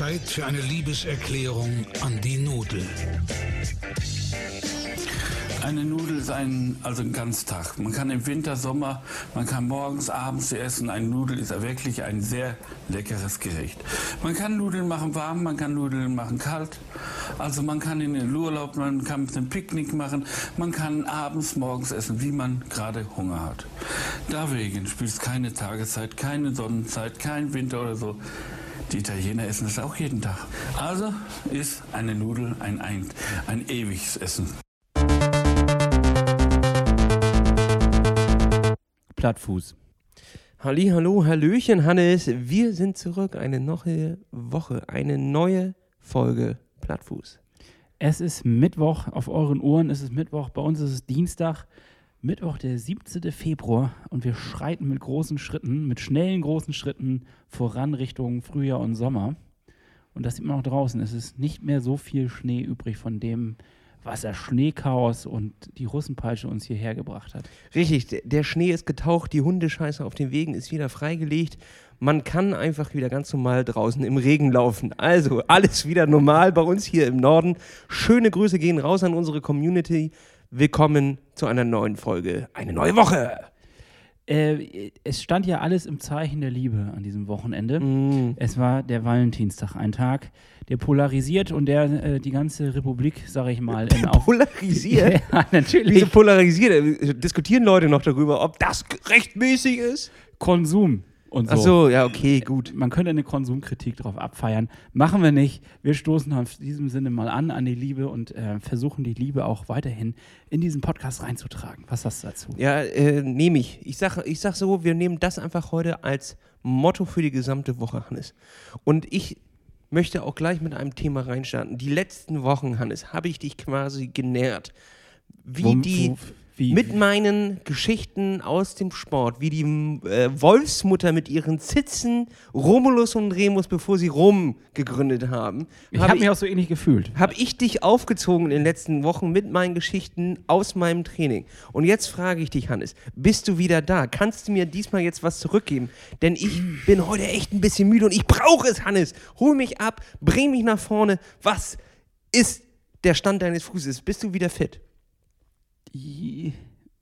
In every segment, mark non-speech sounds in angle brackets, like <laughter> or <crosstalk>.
Zeit für eine Liebeserklärung an die Nudel. Eine Nudel ist ein, also ein Ganztag. Man kann im Winter, Sommer, man kann morgens, abends essen. Eine Nudel ist wirklich ein sehr leckeres Gericht. Man kann Nudeln machen warm, man kann Nudeln machen kalt. Also man kann in den Urlaub, man kann ein Picknick machen, man kann abends, morgens essen, wie man gerade Hunger hat. Deswegen spielt es keine Tageszeit, keine Sonnenzeit, kein Winter oder so. Die Italiener essen es auch jeden Tag. Also ist eine Nudel ein, ein, ein ewiges Essen. Plattfuß. Halli, hallo, Hallöchen, Hannes. Wir sind zurück. Eine neue Woche, eine neue Folge Plattfuß. Es ist Mittwoch, auf euren Ohren ist es Mittwoch, bei uns ist es Dienstag, Mittwoch, der 17. Februar und wir schreiten mit großen Schritten, mit schnellen großen Schritten voran Richtung Frühjahr und Sommer. Und das sieht man auch draußen. Es ist nicht mehr so viel Schnee übrig von dem, was das Schneechaos und die Russenpeitsche uns hierher gebracht hat. Richtig, der Schnee ist getaucht, die Hundescheiße auf den Wegen ist wieder freigelegt. Man kann einfach wieder ganz normal draußen im Regen laufen. Also alles wieder normal bei uns hier im Norden. Schöne Grüße gehen raus an unsere Community. Willkommen zu einer neuen Folge. Eine neue Woche. Äh, es stand ja alles im Zeichen der Liebe an diesem Wochenende. Mm. Es war der Valentinstag, ein Tag, der polarisiert und der äh, die ganze Republik, sage ich mal, in auf Polarisiert? <laughs> ja, natürlich. Wieso polarisiert? Diskutieren Leute noch darüber, ob das rechtmäßig ist? Konsum und so. Ach so, ja, okay, gut. Man könnte eine Konsumkritik darauf abfeiern. Machen wir nicht. Wir stoßen auf diesem Sinne mal an an die Liebe und äh, versuchen die Liebe auch weiterhin in diesen Podcast reinzutragen. Was sagst du dazu? Ja, äh, nehme ich. Ich sag, ich sag so, wir nehmen das einfach heute als Motto für die gesamte Woche, Hannes. Und ich möchte auch gleich mit einem Thema reinstarten. Die letzten Wochen, Hannes, habe ich dich quasi genährt. Wie Wo- die wo- wie- mit meinen Geschichten aus dem Sport, wie die äh, Wolfsmutter mit ihren Zitzen Romulus und Remus, bevor sie Rom gegründet haben, Ich habe habe mich auch so ähnlich gefühlt. habe ich dich aufgezogen in den letzten Wochen mit meinen Geschichten aus meinem Training. Und jetzt frage ich dich, Hannes, bist du wieder da? Kannst du mir diesmal jetzt was zurückgeben? Denn ich bin heute echt ein bisschen müde und ich brauche es, Hannes. Hol mich ab, bring mich nach vorne. Was ist der Stand deines Fußes? Bist du wieder fit? Je-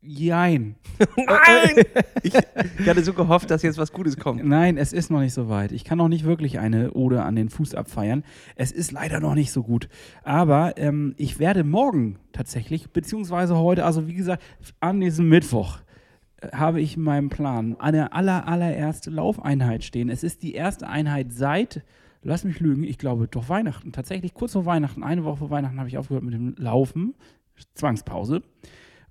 Jein. Nein! ich, <laughs> ich hatte so gehofft, dass jetzt was Gutes kommt. Nein, es ist noch nicht so weit. Ich kann noch nicht wirklich eine Ode an den Fuß abfeiern. Es ist leider noch nicht so gut. Aber ähm, ich werde morgen tatsächlich, beziehungsweise heute, also wie gesagt, an diesem Mittwoch, äh, habe ich in meinem Plan eine aller, allererste Laufeinheit stehen. Es ist die erste Einheit seit, lass mich lügen, ich glaube doch Weihnachten. Tatsächlich kurz vor Weihnachten, eine Woche vor Weihnachten habe ich aufgehört mit dem Laufen. Zwangspause.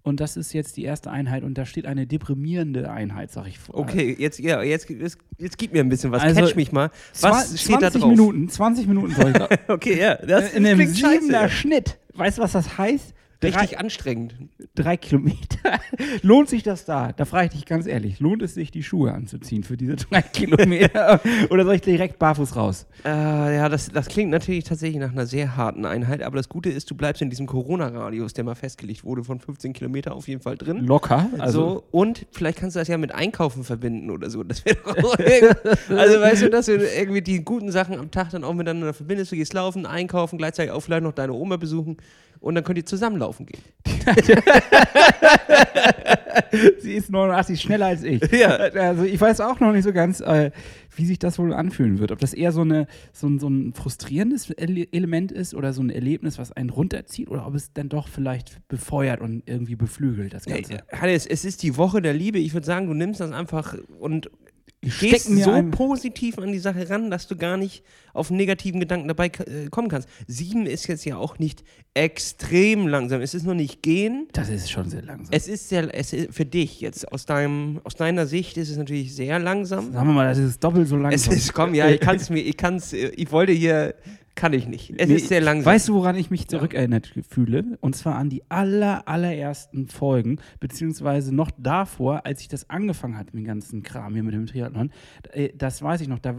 Und das ist jetzt die erste Einheit und da steht eine deprimierende Einheit, sag ich vor. Okay, jetzt, ja, jetzt, jetzt, jetzt gib mir ein bisschen was. Also, Catch mich mal. Was steht da 20 drauf? Minuten, 20 Minuten soll ich. <laughs> Okay, ja, das in einem siebener Schnitt. Weißt du, was das heißt? Drei, Richtig anstrengend. drei Kilometer. <laughs> lohnt sich das da? Da frage ich dich ganz ehrlich, lohnt es sich, die Schuhe anzuziehen für diese drei <laughs> Kilometer? Oder soll ich direkt barfuß raus? Äh, ja, das, das klingt natürlich tatsächlich nach einer sehr harten Einheit, aber das Gute ist, du bleibst in diesem Corona-Radius, der mal festgelegt wurde, von 15 Kilometer auf jeden Fall drin. Locker. Also, so, und vielleicht kannst du das ja mit Einkaufen verbinden oder so. Das wäre Also weißt du, dass du irgendwie die guten Sachen am Tag dann auch miteinander verbindest. Du gehst laufen, einkaufen, gleichzeitig auch vielleicht noch deine Oma besuchen und dann könnt ihr zusammen laufen gehen. <laughs> sie ist 89 schneller als ich. Ja. Also ich weiß auch noch nicht so ganz, äh, wie sich das wohl anfühlen wird. Ob das eher so, eine, so, ein, so ein frustrierendes Ele Element ist oder so ein Erlebnis, was einen runterzieht, oder ob es dann doch vielleicht befeuert und irgendwie beflügelt, das Ganze. Hey, Hannes, es ist die Woche der Liebe. Ich würde sagen, du nimmst das einfach und gehst mir so ein- positiv an die Sache ran, dass du gar nicht auf negativen Gedanken dabei äh, kommen kannst. Sieben ist jetzt ja auch nicht extrem langsam. Es ist nur nicht gehen. Das ist schon sehr langsam. Es ist sehr, es ist für dich jetzt aus deinem, aus deiner Sicht ist es natürlich sehr langsam. Sagen wir mal, das ist doppelt so langsam. Es ist, komm, ja, ich kann es mir, ich kann es, ich wollte hier, kann ich nicht. Es Nee, ist sehr langsam. Weißt du, woran ich mich zurückerinnert fühle? Und zwar an die aller, allerersten Folgen, beziehungsweise noch davor, als ich das angefangen hatte, mit dem ganzen Kram hier mit dem Triathlon. Äh, Das weiß ich noch. Da,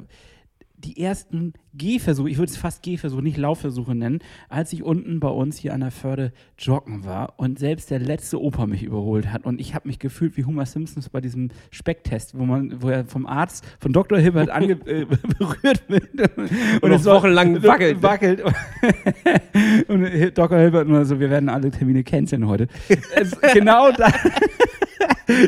die ersten Gehversuche, ich würde es fast Gehversuche, nicht Laufversuche nennen, als ich unten bei uns hier an der Förde joggen war und selbst der letzte Opa mich überholt hat und ich habe mich gefühlt wie Homer Simpsons bei diesem Specktest, wo man, wo er vom Arzt, von Dr. Hibbert ange, <laughs> äh, <laughs> berührt wird Und es wochenlang wackelt. wackelt. <laughs> und Dr. Hibbert nur so, wir werden alle Termine canceln heute. genau da,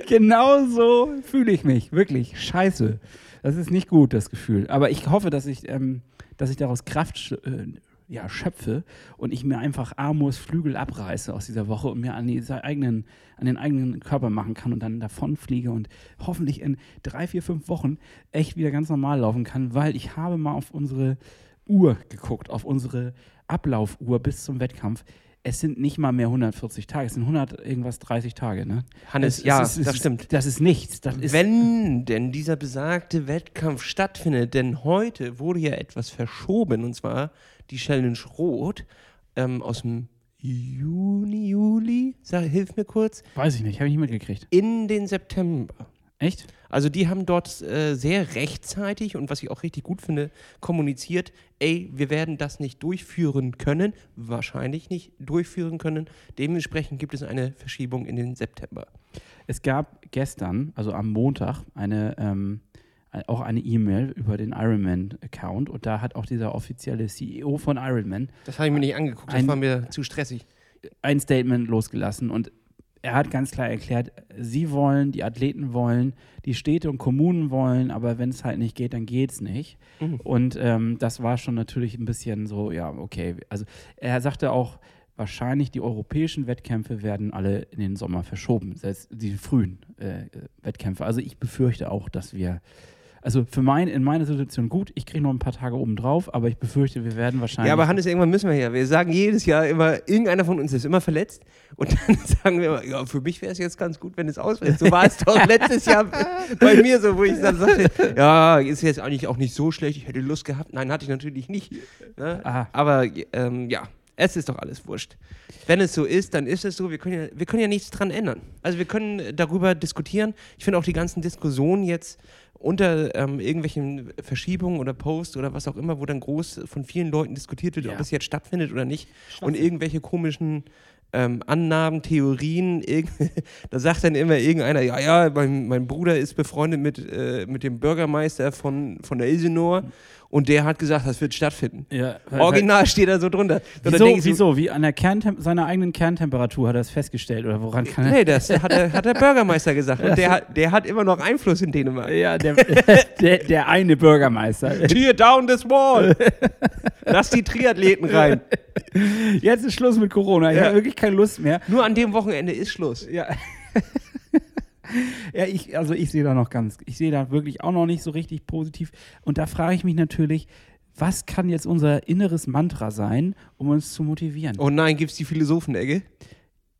genau so fühle ich mich, wirklich, scheiße. Das ist nicht gut, das Gefühl. Aber ich hoffe, dass ich, ähm, dass ich daraus Kraft äh, ja, schöpfe und ich mir einfach Amors Flügel abreiße aus dieser Woche und mir an, eigenen, an den eigenen Körper machen kann und dann davonfliege und hoffentlich in drei, vier, fünf Wochen echt wieder ganz normal laufen kann, weil ich habe mal auf unsere Uhr geguckt, auf unsere Ablaufuhr bis zum Wettkampf es sind nicht mal mehr 140 Tage, es sind 100 irgendwas 30 Tage, ne? Hannes, es, ja, es ist, das es stimmt. Ist, das ist nichts. Das ist Wenn denn dieser besagte Wettkampf stattfindet, denn heute wurde ja etwas verschoben und zwar die Challenge Rot ähm, aus dem Juni, Juli, sag, hilf mir kurz, weiß ich nicht, habe ich nicht mitgekriegt. in den September. Echt? Also die haben dort äh, sehr rechtzeitig und was ich auch richtig gut finde, kommuniziert, ey, wir werden das nicht durchführen können, wahrscheinlich nicht durchführen können. Dementsprechend gibt es eine Verschiebung in den September. Es gab gestern, also am Montag, eine ähm, auch eine E-Mail über den Ironman-Account und da hat auch dieser offizielle CEO von Ironman Das habe ich mir nicht angeguckt, das war mir zu stressig. ein Statement losgelassen und er hat ganz klar erklärt, sie wollen, die Athleten wollen, die Städte und Kommunen wollen, aber wenn es halt nicht geht, dann geht es nicht. Mhm. Und ähm, das war schon natürlich ein bisschen so, ja, okay. Also er sagte auch, wahrscheinlich die europäischen Wettkämpfe werden alle in den Sommer verschoben, selbst die frühen äh, Wettkämpfe. Also ich befürchte auch, dass wir, also für mein, in meiner Situation gut, ich kriege noch ein paar Tage oben drauf, aber ich befürchte, wir werden wahrscheinlich. Ja, aber Hannes, irgendwann müssen wir ja. Wir sagen jedes Jahr immer, irgendeiner von uns ist immer verletzt. Und <laughs> dann sagen wir immer, ja, für mich wäre es jetzt ganz gut, wenn es ausfällt. So war es doch <laughs> letztes Jahr bei mir so, wo ich dann sagte, ja, ist jetzt eigentlich auch nicht so schlecht, ich hätte Lust gehabt. Nein, hatte ich natürlich nicht. Ne? Aha. Aber ähm, ja, es ist doch alles wurscht. Wenn es so ist, dann ist es so. Wir können ja, wir können ja nichts dran ändern. Also wir können darüber diskutieren. Ich finde auch die ganzen Diskussionen jetzt unter ähm, irgendwelchen Verschiebungen oder Posts oder was auch immer, wo dann groß von vielen Leuten diskutiert wird, Ja. ob es jetzt stattfindet oder nicht. Und irgendwelche komischen ähm, Annahmen, Theorien, <laughs> da sagt dann immer irgendeiner, ja, ja, mein, mein Bruder ist befreundet mit, äh, mit dem Bürgermeister von, von der Ilsenor und der hat gesagt, das wird stattfinden. ja, Original steht da so drunter. Dann Wieso, ich so, wieso? Wie an der Kerntem seiner eigenen Kerntemperatur hat er das festgestellt oder woran kann er? Nee, das hat der, hat der Bürgermeister gesagt. Und <laughs> der, hat- der hat immer noch Einfluss in Dänemark. Ja, der, <laughs> der, der eine Bürgermeister. <laughs> Tear down this wall! Lass die Triathleten rein. Jetzt ist Schluss mit Corona. Ich Ja. habe wirklich keine Lust mehr. Nur an dem Wochenende ist Schluss. Ja. <laughs> ja, ich, also ich sehe da noch ganz, ich sehe da wirklich auch noch nicht so richtig positiv. Und da frage ich mich natürlich, was kann jetzt unser inneres Mantra sein, um uns zu motivieren? Oh nein, gibt's die Philosophenecke?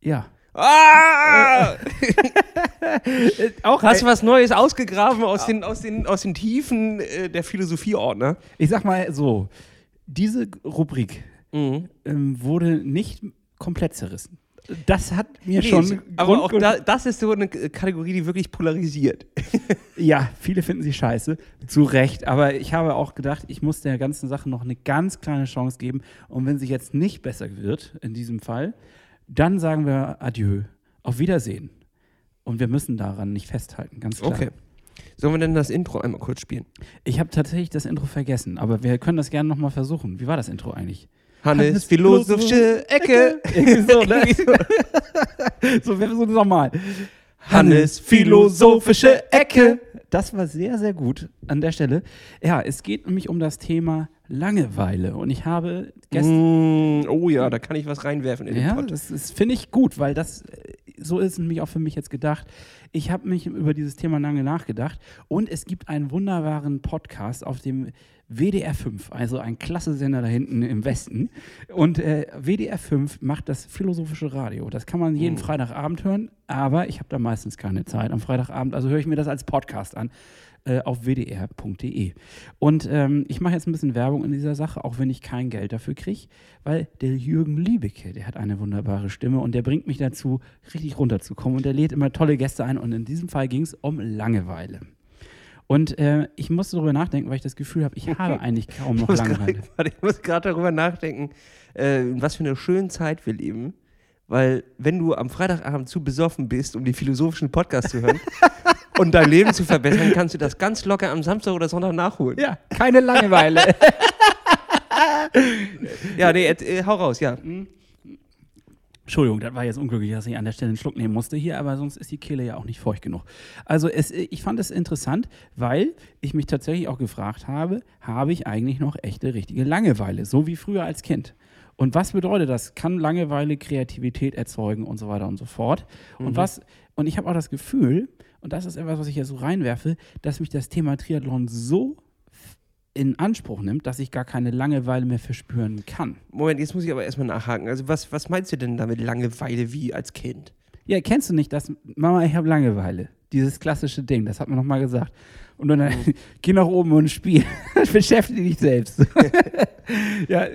Ja. Ah! <laughs> Auch Hast du was Neues ausgegraben aus den, aus den, aus den Tiefen äh, der Philosophieordner? ich sag mal so, diese Rubrik Mhm. ähm, wurde nicht komplett zerrissen. Das hat mir Nee, schon aber Grund auch da, das ist so eine Kategorie, die wirklich polarisiert. <laughs> Ja, viele finden sie scheiße, zu Recht. Aber ich habe auch gedacht, ich muss der ganzen Sache noch eine ganz kleine Chance geben. Und wenn sie jetzt nicht besser wird, in diesem Fall, dann sagen wir Adieu, auf Wiedersehen. Und wir müssen daran nicht festhalten, ganz klar. Okay. Sollen wir denn das Intro einmal kurz spielen? Ich habe tatsächlich das Intro vergessen, aber wir können das gerne nochmal versuchen. Wie war das Intro eigentlich? Hannes, Hannes philosophische Ecke. Irgendwie so, ne? <laughs> So. Wir versuchen es nochmal. Hannes philosophische Ecke. Das war sehr, sehr gut an der Stelle. Ja, es geht nämlich um das Thema Langeweile. Und ich habe gestern. Mm, oh ja, da kann ich was reinwerfen in den Ja, Pott. das ist- finde ich gut, weil das äh, so ist nämlich auch für mich jetzt gedacht. Ich habe mich über dieses Thema lange nachgedacht und es gibt einen wunderbaren Podcast auf dem WDR 5, also ein klasse Sender da hinten im Westen. Und äh, WDR 5 macht das philosophische Radio. Das kann man jeden Freitagabend hören, aber ich habe da meistens keine Zeit am Freitagabend, also höre ich mir das als Podcast an äh, auf wdr.de. Und ähm, ich mache jetzt ein bisschen Werbung in dieser Sache, auch wenn ich kein Geld dafür kriege, weil der Jürgen Liebecke, der hat eine wunderbare Stimme und der bringt mich dazu, richtig runterzukommen und der lädt immer tolle Gäste ein und in diesem Fall ging es um Langeweile. Und äh, ich musste darüber nachdenken, weil ich das Gefühl habe, ich habe <laughs> eigentlich kaum noch Langeweile. ich muss gerade darüber nachdenken, äh, was für eine schöne Zeit wir leben. Weil, wenn du am Freitagabend zu besoffen bist, um die philosophischen Podcasts zu hören <laughs> und dein Leben zu verbessern, kannst du das ganz locker am Samstag oder Sonntag nachholen. Ja, keine Langeweile. <laughs> Ja, nee, äh, hau raus, ja. Entschuldigung, das war jetzt unglücklich, dass ich an der Stelle einen Schluck nehmen musste hier, aber sonst ist die Kehle ja auch nicht feucht genug. Also es, ich fand es interessant, weil ich mich tatsächlich auch gefragt habe, habe ich eigentlich noch echte, richtige Langeweile, so wie früher als Kind? Und was bedeutet das? Kann Langeweile Kreativität erzeugen und so weiter und so fort? Und was, und ich habe auch das Gefühl, und das ist etwas, was ich jetzt so reinwerfe, dass mich das Thema Triathlon so in Anspruch nimmt, dass ich gar keine Langeweile mehr verspüren kann. Moment, jetzt muss ich aber erstmal nachhaken. Also, was, was meinst du denn damit Langeweile wie als Kind? Ja, kennst du nicht das, Mama, ich habe Langeweile. Dieses klassische Ding, das hat man nochmal gesagt. Und dann Mhm. <laughs> geh nach oben und spiel. <laughs> Beschäftige dich selbst. <laughs> ja,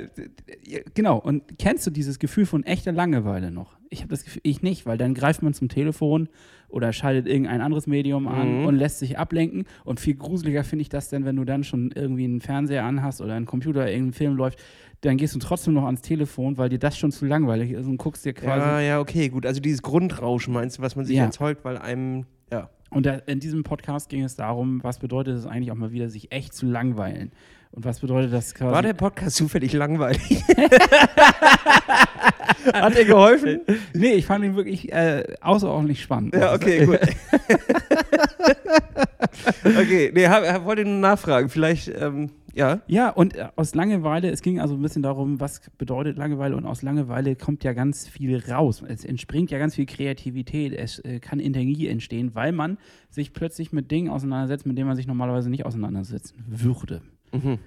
genau. Und kennst du dieses Gefühl von echter Langeweile noch? Ich habe das Gefühl, ich nicht, weil dann greift man zum Telefon oder schaltet irgendein anderes Medium an Mhm. und lässt sich ablenken. Und viel gruseliger finde ich das denn, wenn du dann schon irgendwie einen Fernseher anhast oder einen Computer, irgendein Film läuft, dann gehst du trotzdem noch ans Telefon, weil dir das schon zu langweilig ist und guckst dir quasi Ja, ja, okay, gut. Also, dieses Grundrauschen meinst du, was man sich Ja. erzeugt, weil einem, ja. Und in diesem Podcast ging es darum, was bedeutet es eigentlich auch mal wieder, sich echt zu langweilen? Und was bedeutet das quasi? War der Podcast zufällig langweilig? <laughs> Hat dir geholfen? nee, ich fand ihn wirklich äh, außerordentlich spannend. Ja, okay, <laughs> gut. okay, nee, hab, hab, wollte nur nachfragen. Vielleicht, ähm, ja. Ja, und äh, aus Langeweile, es ging also ein bisschen darum, was bedeutet Langeweile und aus Langeweile kommt ja ganz viel raus. Es entspringt ja ganz viel Kreativität, es äh, kann Energie entstehen, weil man sich plötzlich mit Dingen auseinandersetzt, mit denen man sich normalerweise nicht auseinandersetzen würde. Mhm.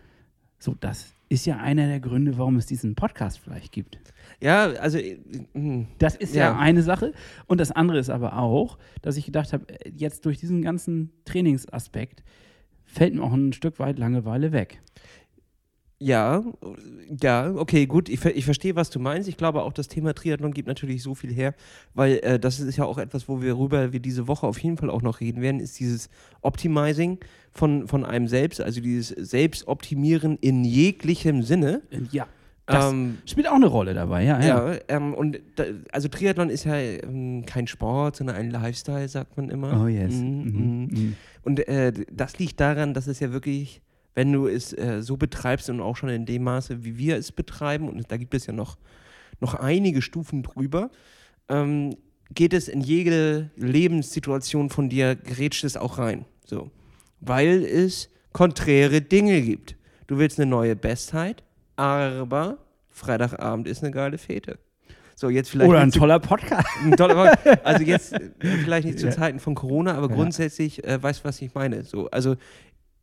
So, das ist ja einer der Gründe, warum es diesen Podcast vielleicht gibt. Ja, also, äh, mh. Das ist ja. Ja. eine Sache. Und das andere ist aber auch, dass ich gedacht habe, äh, jetzt durch diesen ganzen Trainingsaspekt fällt mir auch ein Stück weit Langeweile weg. ja, ja, okay, gut. Ich, ich verstehe, was du meinst. Ich glaube auch, das Thema Triathlon gibt natürlich so viel her, weil äh, das ist ja auch etwas, wo wir rüber wir diese Woche auf jeden Fall auch noch reden werden, ist dieses Optimizing von, von einem selbst, also dieses Selbstoptimieren in jeglichem Sinne. Ja. Das Ähm, spielt auch eine Rolle dabei, ja. ja. Ja, ähm, und da, also Triathlon ist ja ähm, kein Sport, sondern ein Lifestyle, sagt man immer. Oh yes. Mhm, Mhm. mhm. Mhm. Und äh, das liegt daran, dass es ja wirklich, wenn du es äh, so betreibst und auch schon in dem Maße, wie wir es betreiben, und da gibt es ja noch, noch einige Stufen drüber, ähm, geht es in jede Lebenssituation von dir, gerätscht es auch rein. So. Weil es konträre Dinge gibt. Du willst eine neue Bestzeit, aber Freitagabend ist eine geile Fete. So, jetzt vielleicht Oder ein toller Podcast. ein toller Wort. <laughs> Also jetzt vielleicht nicht zu. Zeiten von Corona, aber Ja. grundsätzlich äh, weißt du, was ich meine. So, also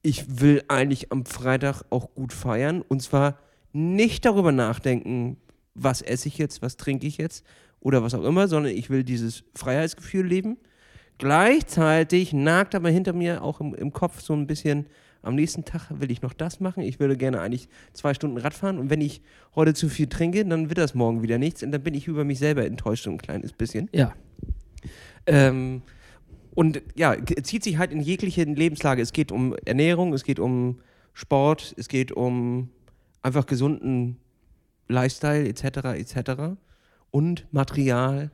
ich will eigentlich am Freitag auch gut feiern und zwar nicht darüber nachdenken, was esse ich jetzt, was trinke ich jetzt oder was auch immer, sondern ich will dieses Freiheitsgefühl leben. Gleichzeitig nagt aber hinter mir auch im, im Kopf so ein bisschen, am nächsten Tag will ich noch das machen. Ich würde gerne eigentlich zwei Stunden Rad fahren und wenn ich heute zu viel trinke, dann wird das morgen wieder nichts und dann bin ich über mich selber enttäuscht so ein kleines bisschen. Ja. Ähm, und ja, zieht sich halt in jegliche Lebenslage. Es geht um Ernährung, es geht um Sport, es geht um einfach gesunden Lifestyle etc. etc. Und Material.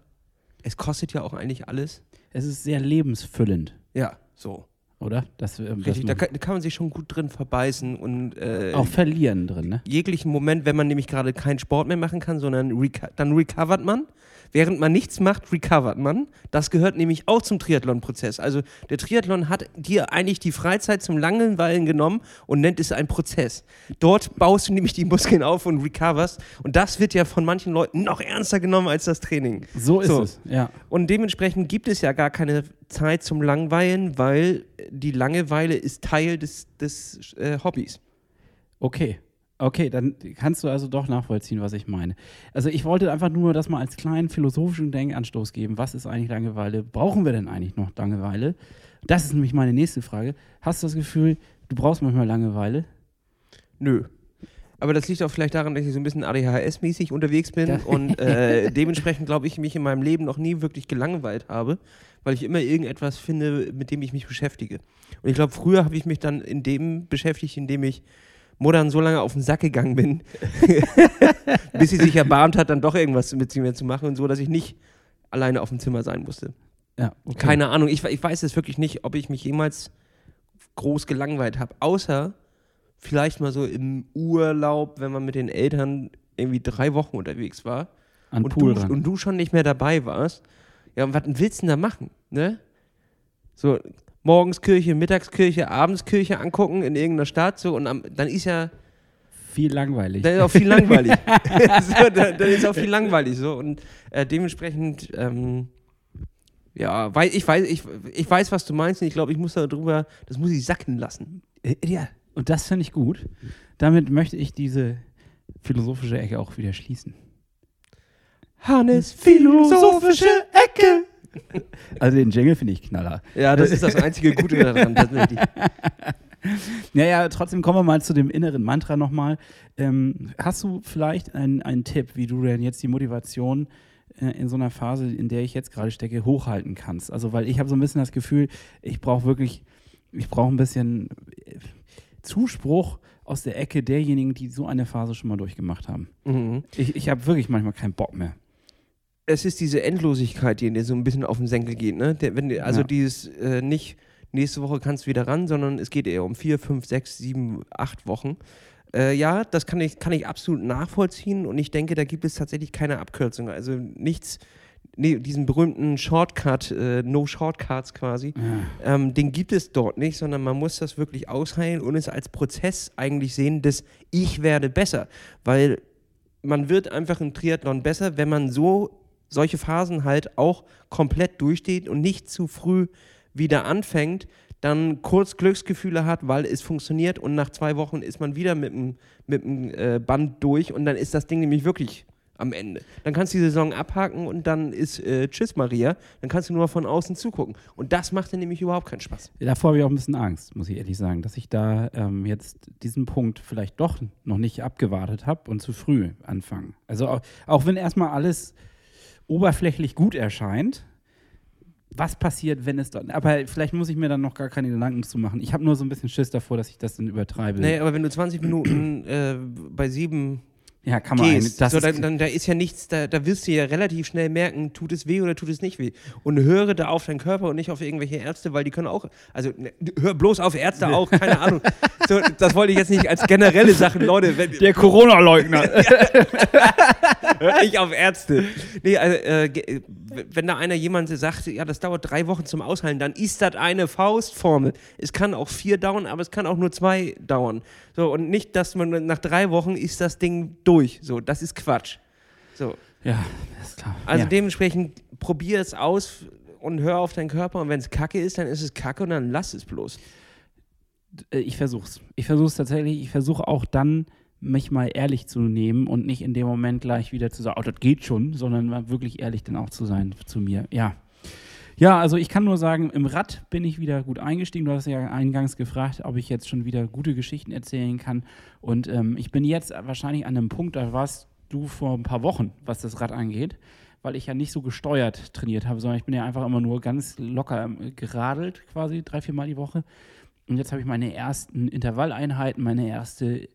Es kostet ja auch eigentlich alles. Es ist sehr lebensfüllend, Ja, so. Oder? Das, das Richtig, da kann, da kann man sich schon gut drin verbeißen und äh, auch verlieren drin, ne? jeglichen Moment, wenn man nämlich gerade keinen Sport mehr machen kann, sondern reco dann recovert man. Während man nichts macht, recovert man. Das gehört nämlich auch zum Triathlon-Prozess. Also der Triathlon hat dir eigentlich die Freizeit zum Langenweilen genommen und nennt es einen Prozess. Dort baust du nämlich die Muskeln auf und recoverst. Und das wird ja von manchen Leuten noch ernster genommen als das Training. So ist So. es, ja. Und dementsprechend gibt es ja gar keine Zeit zum Langweilen, weil die Langeweile ist Teil des, des äh, Hobbys. Okay. Okay, dann kannst du also doch nachvollziehen, was ich meine. Also ich wollte einfach nur das mal als kleinen philosophischen Denkanstoß geben. Was ist eigentlich Langeweile? Brauchen wir denn eigentlich noch Langeweile? Das ist nämlich meine nächste Frage. Hast du das Gefühl, du brauchst manchmal Langeweile? Nö. Aber das liegt auch vielleicht daran, dass ich so ein bisschen ADHS-mäßig unterwegs bin und äh, <laughs> dementsprechend, glaube ich, mich in meinem Leben noch nie wirklich gelangweilt habe, weil ich immer irgendetwas finde, mit dem ich mich beschäftige. Und ich glaube, früher habe ich mich dann in dem beschäftigt, indem ich Modern so lange auf den Sack gegangen bin, <laughs> bis sie sich erbarmt hat, dann doch irgendwas mit mir zu machen und so, dass ich nicht alleine auf dem Zimmer sein musste. Ja, okay. Keine Ahnung, ich, ich weiß es wirklich nicht, ob ich mich jemals groß gelangweilt habe, außer vielleicht mal so im Urlaub, wenn man mit den Eltern irgendwie drei Wochen unterwegs war An und, Pool du, ran. und du schon nicht mehr dabei warst. Ja, und was willst du denn da machen, ne? So, morgens Kirche, mittags Kirche, abends Kirche angucken in irgendeiner Stadt, so, und am, dann ist ja, Viel langweilig. dann ist auch viel langweilig. <laughs> <laughs> so, dann, dann ist auch viel langweilig, so, und äh, dementsprechend, ähm, ja, weil ich weiß, ich, ich weiß, was du meinst, und ich glaube, ich muss darüber, das muss ich sacken lassen. Äh, Ja, und das finde ich gut. Damit möchte ich diese philosophische Ecke auch wieder schließen. Hannes philosophische Ecke. <laughs> Also den Jingle finde ich knaller. Ja, das ist das einzige Gute <laughs> daran, tatsächlich. Naja, trotzdem kommen wir mal zu dem inneren Mantra nochmal. Ähm, hast du vielleicht einen, einen Tipp, wie du denn jetzt die Motivation äh, in so einer Phase, in der ich jetzt gerade stecke, hochhalten kannst? Also, weil ich habe so ein bisschen das Gefühl, ich brauche wirklich, ich brauche ein bisschen äh, Zuspruch aus der Ecke derjenigen, die so eine Phase schon mal durchgemacht haben. Mhm. Ich, ich habe wirklich manchmal keinen Bock mehr. Es ist diese Endlosigkeit, die dir so ein bisschen auf den Senkel geht, ne? Der, wenn, also Ja. dieses äh, nicht nächste Woche kannst du wieder ran, sondern es geht eher um vier, fünf, sechs, sieben, acht Wochen. Äh, ja, das kann ich, kann ich absolut nachvollziehen und ich denke, da gibt es tatsächlich keine Abkürzung. Also nichts, nee, diesen berühmten Shortcut, äh, No Shortcuts quasi, ähm, den gibt es dort nicht, sondern man muss das wirklich ausheilen und es als Prozess eigentlich sehen, dass ich werde besser. Weil man wird einfach im Triathlon besser, wenn man so solche Phasen halt auch komplett durchsteht und nicht zu früh wieder anfängt, dann kurz Glücksgefühle hat, weil es funktioniert und nach zwei Wochen ist man wieder mit dem, mit dem äh, Band durch und dann ist das Ding nämlich wirklich am Ende. Dann kannst du die Saison abhaken und dann ist äh, Tschüss Maria, dann kannst du nur von außen zugucken. Und das macht dann nämlich überhaupt keinen Spaß. Davor habe ich auch ein bisschen Angst, muss ich ehrlich sagen, dass ich da ähm, jetzt diesen Punkt vielleicht doch noch nicht abgewartet habe und zu früh anfangen. Also auch, auch wenn erstmal alles oberflächlich gut erscheint, was passiert, wenn es dann. Aber vielleicht muss ich mir dann noch gar keine Gedanken zu machen. Ich habe nur so ein bisschen Schiss davor, dass ich das dann übertreibe. Nee, aber wenn du 20 Minuten äh, bei sieben ja, kann man gehst, das so, dann, dann da ist ja nichts, da, da wirst du ja relativ schnell merken, tut es weh oder tut es nicht weh. Und höre da auf deinen Körper und nicht auf irgendwelche Ärzte, weil die können auch, also ne, hör bloß auf Ärzte auch, keine Ahnung. <laughs> So, das wollte ich jetzt nicht als generelle Sachen, Leute, wenn, <laughs> der Corona-Leugner. <laughs> hör nicht auf Ärzte. Nee, also, äh, wenn da einer jemand sagt, ja, das dauert drei Wochen zum Ausheilen, dann ist das eine Faustformel. Es kann auch vier dauern, aber es kann auch nur zwei dauern. So, und nicht, dass man nach drei Wochen ist das Ding durch. So, das ist Quatsch. So. ja, ist klar. Also ja. dementsprechend probier es aus und hör auf deinen Körper und wenn es Kacke ist, dann ist es Kacke und dann lass es bloß. Äh, ich versuch's. Ich versuch's tatsächlich. Ich versuche auch dann, mich mal ehrlich zu nehmen und nicht in dem Moment gleich wieder zu sagen, oh, das geht schon, sondern wirklich ehrlich dann auch zu sein zu mir. Ja. Ja, also ich kann nur sagen, im Rad bin ich wieder gut eingestiegen. Du hast ja eingangs gefragt, ob ich jetzt schon wieder gute Geschichten erzählen kann. Und ähm, ich bin jetzt wahrscheinlich an einem Punkt, da warst du vor ein paar Wochen, was das Rad angeht, weil ich ja nicht so gesteuert trainiert habe, sondern ich bin ja einfach immer nur ganz locker ähm, geradelt, quasi drei, vier Mal die Woche. Und jetzt habe ich meine ersten Intervalleinheiten, meine erste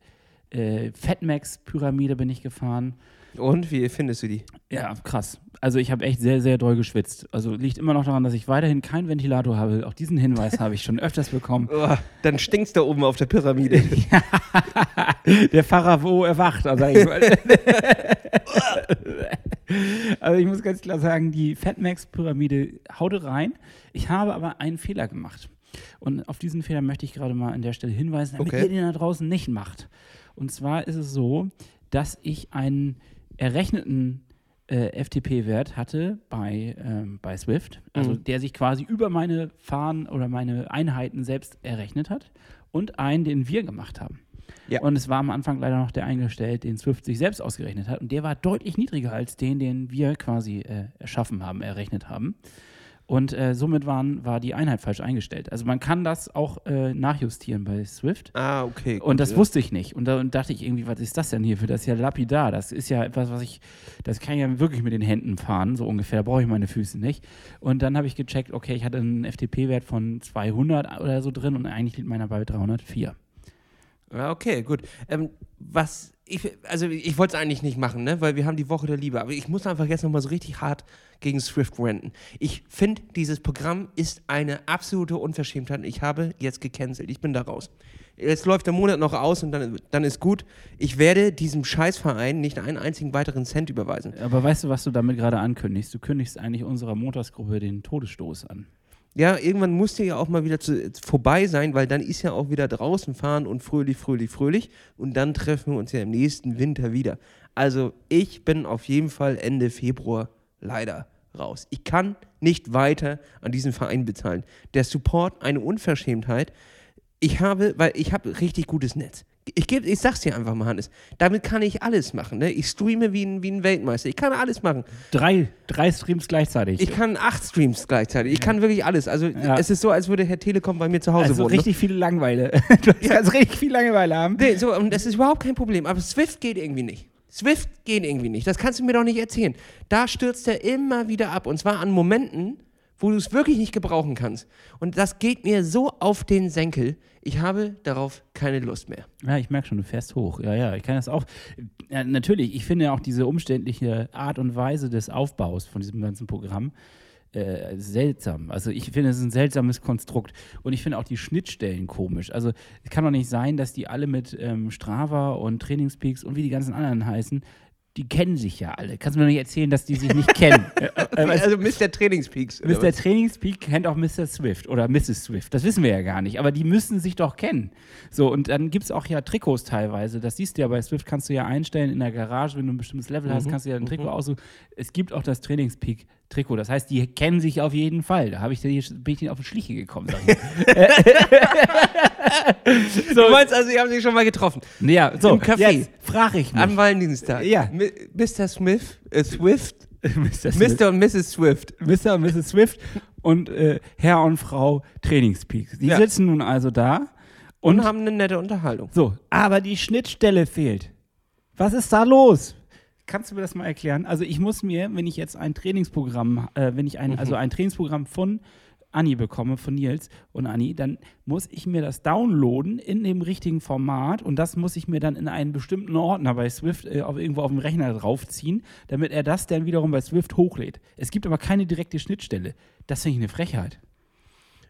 äh, Fatmax-Pyramide bin ich gefahren. Und wie findest du die? Ja, krass. Also ich habe echt sehr, sehr doll geschwitzt. Also liegt immer noch daran, dass ich weiterhin keinen Ventilator habe. Auch diesen Hinweis <laughs> habe ich schon öfters bekommen. Oh, dann stinkt's da oben auf der Pyramide. <laughs> Der Pharao erwacht, also sag ich mal. <laughs> Also ich muss ganz klar sagen, die Fatmax-Pyramide haute rein. Ich habe aber einen Fehler gemacht. Und auf diesen Fehler möchte ich gerade mal an der Stelle hinweisen, damit Okay. ihr den da draußen nicht macht. Und zwar ist es so, dass ich einen errechneten äh, FTP-Wert hatte bei, ähm, bei Swift, also Mhm. der sich quasi über meine Fahren oder meine Einheiten selbst errechnet hat und einen, den wir gemacht haben. Ja. Und es war am Anfang leider noch der eingestellt, den Swift sich selbst ausgerechnet hat. Und der war deutlich niedriger als den, den wir quasi äh, erschaffen haben, errechnet haben. Und äh, somit waren, war die Einheit falsch eingestellt. Also man kann das auch äh, nachjustieren bei Swift. Ah, okay. Und das ja. wusste ich nicht. Und da und dachte ich irgendwie, was ist das denn hier für? Das ist ja lapidar. Das ist ja etwas, was ich, das kann ich ja wirklich mit den Händen fahren, so ungefähr. Da brauche ich meine Füße nicht. Und dann habe ich gecheckt, okay, ich hatte einen FTP-Wert von 200 oder so drin und eigentlich liegt meiner bei 304. Ja, okay, gut. Ähm, was ich, also ich wollte es eigentlich nicht machen, ne? weil wir haben die Woche der Liebe. Aber ich muss einfach jetzt nochmal so richtig hart gegen Swift renten. Ich finde, dieses Programm ist eine absolute Unverschämtheit. Ich habe jetzt gecancelt. Ich bin da raus. Jetzt läuft der Monat noch aus und dann, dann ist gut. Ich werde diesem Scheißverein nicht einen einzigen weiteren Cent überweisen. Aber weißt du, was du damit gerade ankündigst? Du kündigst eigentlich unserer Montagsgruppe den Todesstoß an. Ja, irgendwann muss der ja auch mal wieder zu, vorbei sein, weil dann ist ja auch wieder draußen fahren und fröhlich, fröhlich, fröhlich. Und dann treffen wir uns ja im nächsten Winter wieder. Also ich bin auf jeden Fall Ende Februar leider raus. Ich kann nicht weiter an diesen Verein bezahlen. Der Support eine Unverschämtheit. Ich habe, weil ich habe richtig gutes Netz. Ich, geb, ich sag's dir einfach mal, Hannes. Damit kann ich alles machen. Ne? Ich streame wie ein, wie ein Weltmeister. Ich kann alles machen. Drei, drei Streams gleichzeitig. Ich kann acht Streams gleichzeitig. Ich kann wirklich alles. Also Ja. es ist so, als würde Herr Telekom bei mir zu Hause also wohnen. ne? richtig viel Langeweile. <laughs> Du kannst richtig viel Langeweile haben. Nee, so, und das ist überhaupt kein Problem. Aber Swift geht irgendwie nicht. Swift geht irgendwie nicht. Das kannst du mir doch nicht erzählen. Da stürzt er immer wieder ab. Und zwar an Momenten, wo du es wirklich nicht gebrauchen kannst. Und das geht mir so auf den Senkel. Ich habe darauf keine Lust mehr. Ja, ich merke schon, du fährst hoch. Ja, ja, ich kann das auch. Ja, natürlich, ich finde auch diese umständliche Art und Weise des Aufbaus von diesem ganzen Programm äh, seltsam. Also ich finde, es ist ein seltsames Konstrukt. Und ich finde auch die Schnittstellen komisch. Also es kann doch nicht sein, dass die alle mit ähm, Strava und Trainingspeaks und wie die ganzen anderen heißen, die kennen sich ja alle. Kannst du mir doch nicht erzählen, dass die sich nicht kennen? <laughs> Äh, äh, also Mr. Trainingspeaks. Mr. Trainingspeak kennt auch Mr. Swift oder Mrs. Swift. Das wissen wir ja gar nicht, aber die müssen sich doch kennen. So, und dann gibt es auch ja Trikots teilweise. Das siehst du ja bei Swift, kannst du ja einstellen in der Garage, wenn du ein bestimmtes Level Mhm. hast, kannst du ja ein Trikot aussuchen. Es gibt auch das Trainingspeak-Trikot. Das heißt, die kennen sich auf jeden Fall. Da habe ich, bin ich denen auf die Schliche gekommen. <laughs> <laughs> Ich. Du meinst also, ihr habt sich schon mal getroffen. ja, so, Im Café. jetzt frage ich mich. Am Valentinstag. Ja. Mr. Smith, äh, Swift, <laughs> Mr. Swift. Mr. und Mrs. Swift. Mr. und Mrs. Swift und äh, Herr und Frau Trainingspeak. Die Ja. sitzen nun also da Und, und haben eine nette Unterhaltung. So, aber die Schnittstelle fehlt. Was ist da los? Kannst du mir das mal erklären? Also ich muss mir, wenn ich jetzt ein Trainingsprogramm, äh, wenn ich ein, also ein Trainingsprogramm von Anni bekomme, von Nils und Anni, dann muss ich mir das downloaden in dem richtigen Format und das muss ich mir dann in einen bestimmten Ordner bei Swift äh, auf, irgendwo auf dem Rechner draufziehen, damit er das dann wiederum bei Swift hochlädt. Es gibt aber keine direkte Schnittstelle. Das finde ich eine Frechheit.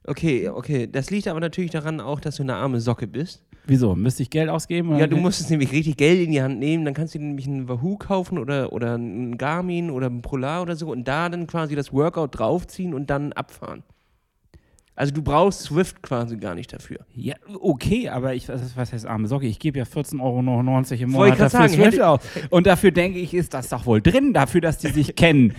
Okay, okay. Das liegt aber natürlich daran auch, dass du eine arme Socke bist. Wieso? Müsste ich Geld ausgeben? oder- Ja, du musstest nämlich richtig Geld in die Hand nehmen, dann kannst du dir nämlich einen Wahoo kaufen oder, oder einen Garmin oder einen Polar oder so und da dann quasi das Workout draufziehen und dann abfahren. Also du brauchst Swift quasi gar nicht dafür. Ja, okay, aber ich, was was heißt arme Socke? Ich gebe ja 14,99 Euro im Monat dafür sagen, Swift aus. Und dafür denke ich, ist das doch wohl drin, dafür, dass die sich <laughs> kennen.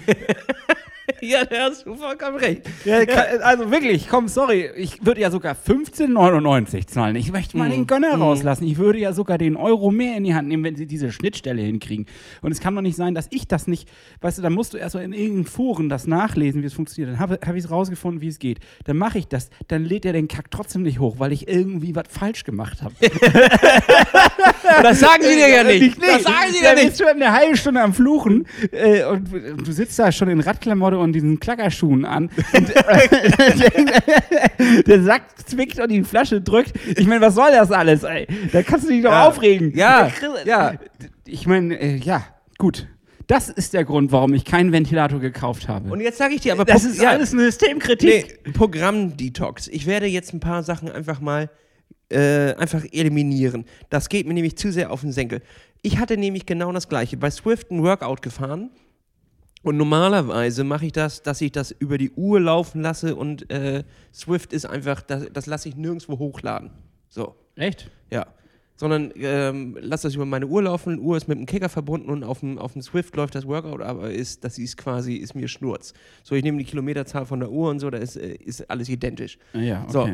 <laughs> ja, da hast du vollkommen recht. Ja, kann- also wirklich, komm, sorry, ich würde ja sogar 15,99 zahlen. Ich möchte mal den Gönner rauslassen. Ich würde ja sogar den Euro mehr in die Hand nehmen, wenn sie diese Schnittstelle hinkriegen. Und es kann doch nicht sein, dass ich das nicht, weißt du, dann musst du erst mal in irgendeinen Foren das nachlesen, wie es funktioniert. Dann habe hab ich es rausgefunden, wie es geht. Dann mache ich das, dann lädt er den Kack trotzdem nicht hoch, weil ich irgendwie was falsch gemacht habe. <laughs> Das sagen sie dir ja nicht. Nee, Das sagen sie dir nicht. bist du eine halbe Stunde am Fluchen äh, und du sitzt da schon in Radklamotte und diesen Klackerschuhen an. <laughs> Und, äh, der Sack zwickt und die Flasche drückt. Ich meine, was soll das alles, ey? Da kannst du dich doch Ja. aufregen. Ja, ja. Ich meine, äh, ja, gut. Das ist der Grund, warum ich keinen Ventilator gekauft habe. Und jetzt sage ich dir, aber das Pro- ist ja, alles eine Systemkritik. Nee, Programm-Detox. Ich werde jetzt ein paar Sachen einfach mal äh, einfach eliminieren. Das geht mir nämlich zu sehr auf den Senkel. Ich hatte nämlich genau das gleiche. Bei Swift ein Workout gefahren. Und normalerweise mache ich das, dass ich das über die Uhr laufen lasse und äh, Swift ist einfach, das, das lasse ich nirgendwo hochladen. So, Echt? ja. Sondern ähm, lass das über meine Uhr laufen, Uhr ist mit dem Kicker verbunden und auf dem, auf dem Swift läuft das Workout, aber ist, das ist quasi, ist mir Schnurz. So, ich nehme die Kilometerzahl von der Uhr und so, da ist, äh, ist alles identisch. Ja, okay. So.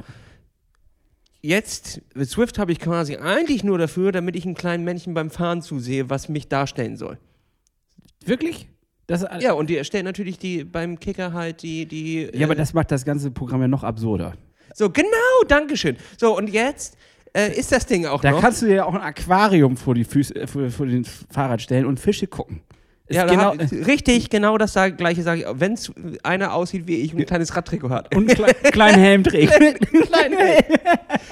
Jetzt, mit Swift habe ich quasi eigentlich nur dafür, damit ich einem kleinen Männchen beim Fahren zusehe, was mich darstellen soll. Wirklich? Das, Ja, und die erstellt natürlich die beim Kicker halt die. die ja, aber äh, das macht das ganze Programm ja noch absurder. So, genau, Dankeschön. So, und jetzt äh, ist das Ding auch Da noch. kannst du dir ja auch ein Aquarium vor, die Füße, äh, vor, vor den Fahrrad stellen und Fische gucken. Ja, genau, da hab, richtig, genau das sag, gleiche sage ich. Wenn einer aussieht wie ich und ein kleines Radtrikot hat. und einen <laughs> kle kleinen Helm trägt. <laughs> Klein,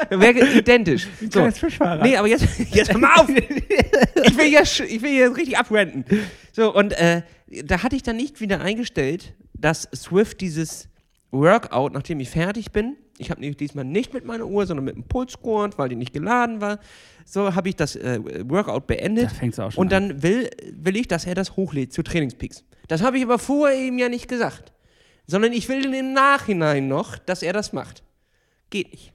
Wäre identisch. So. kleines Fischfahrrad. Nee, aber jetzt, jetzt hör mal auf. <laughs> Ich will hier, ich will hier richtig abrenten. So, und äh, da hatte ich dann nicht wieder eingestellt, dass Swift dieses Workout, nachdem ich fertig bin, ich habe diesmal nicht mit meiner Uhr, sondern mit dem Pulsgurt, weil die nicht geladen war. So habe ich das äh, Workout beendet. Da fängt's auch schon Und dann will, will ich, dass er das hochlädt zu Trainingspeaks. Das habe ich aber vorher eben ja nicht gesagt. Sondern ich will im Nachhinein noch, dass er das macht. Geht nicht.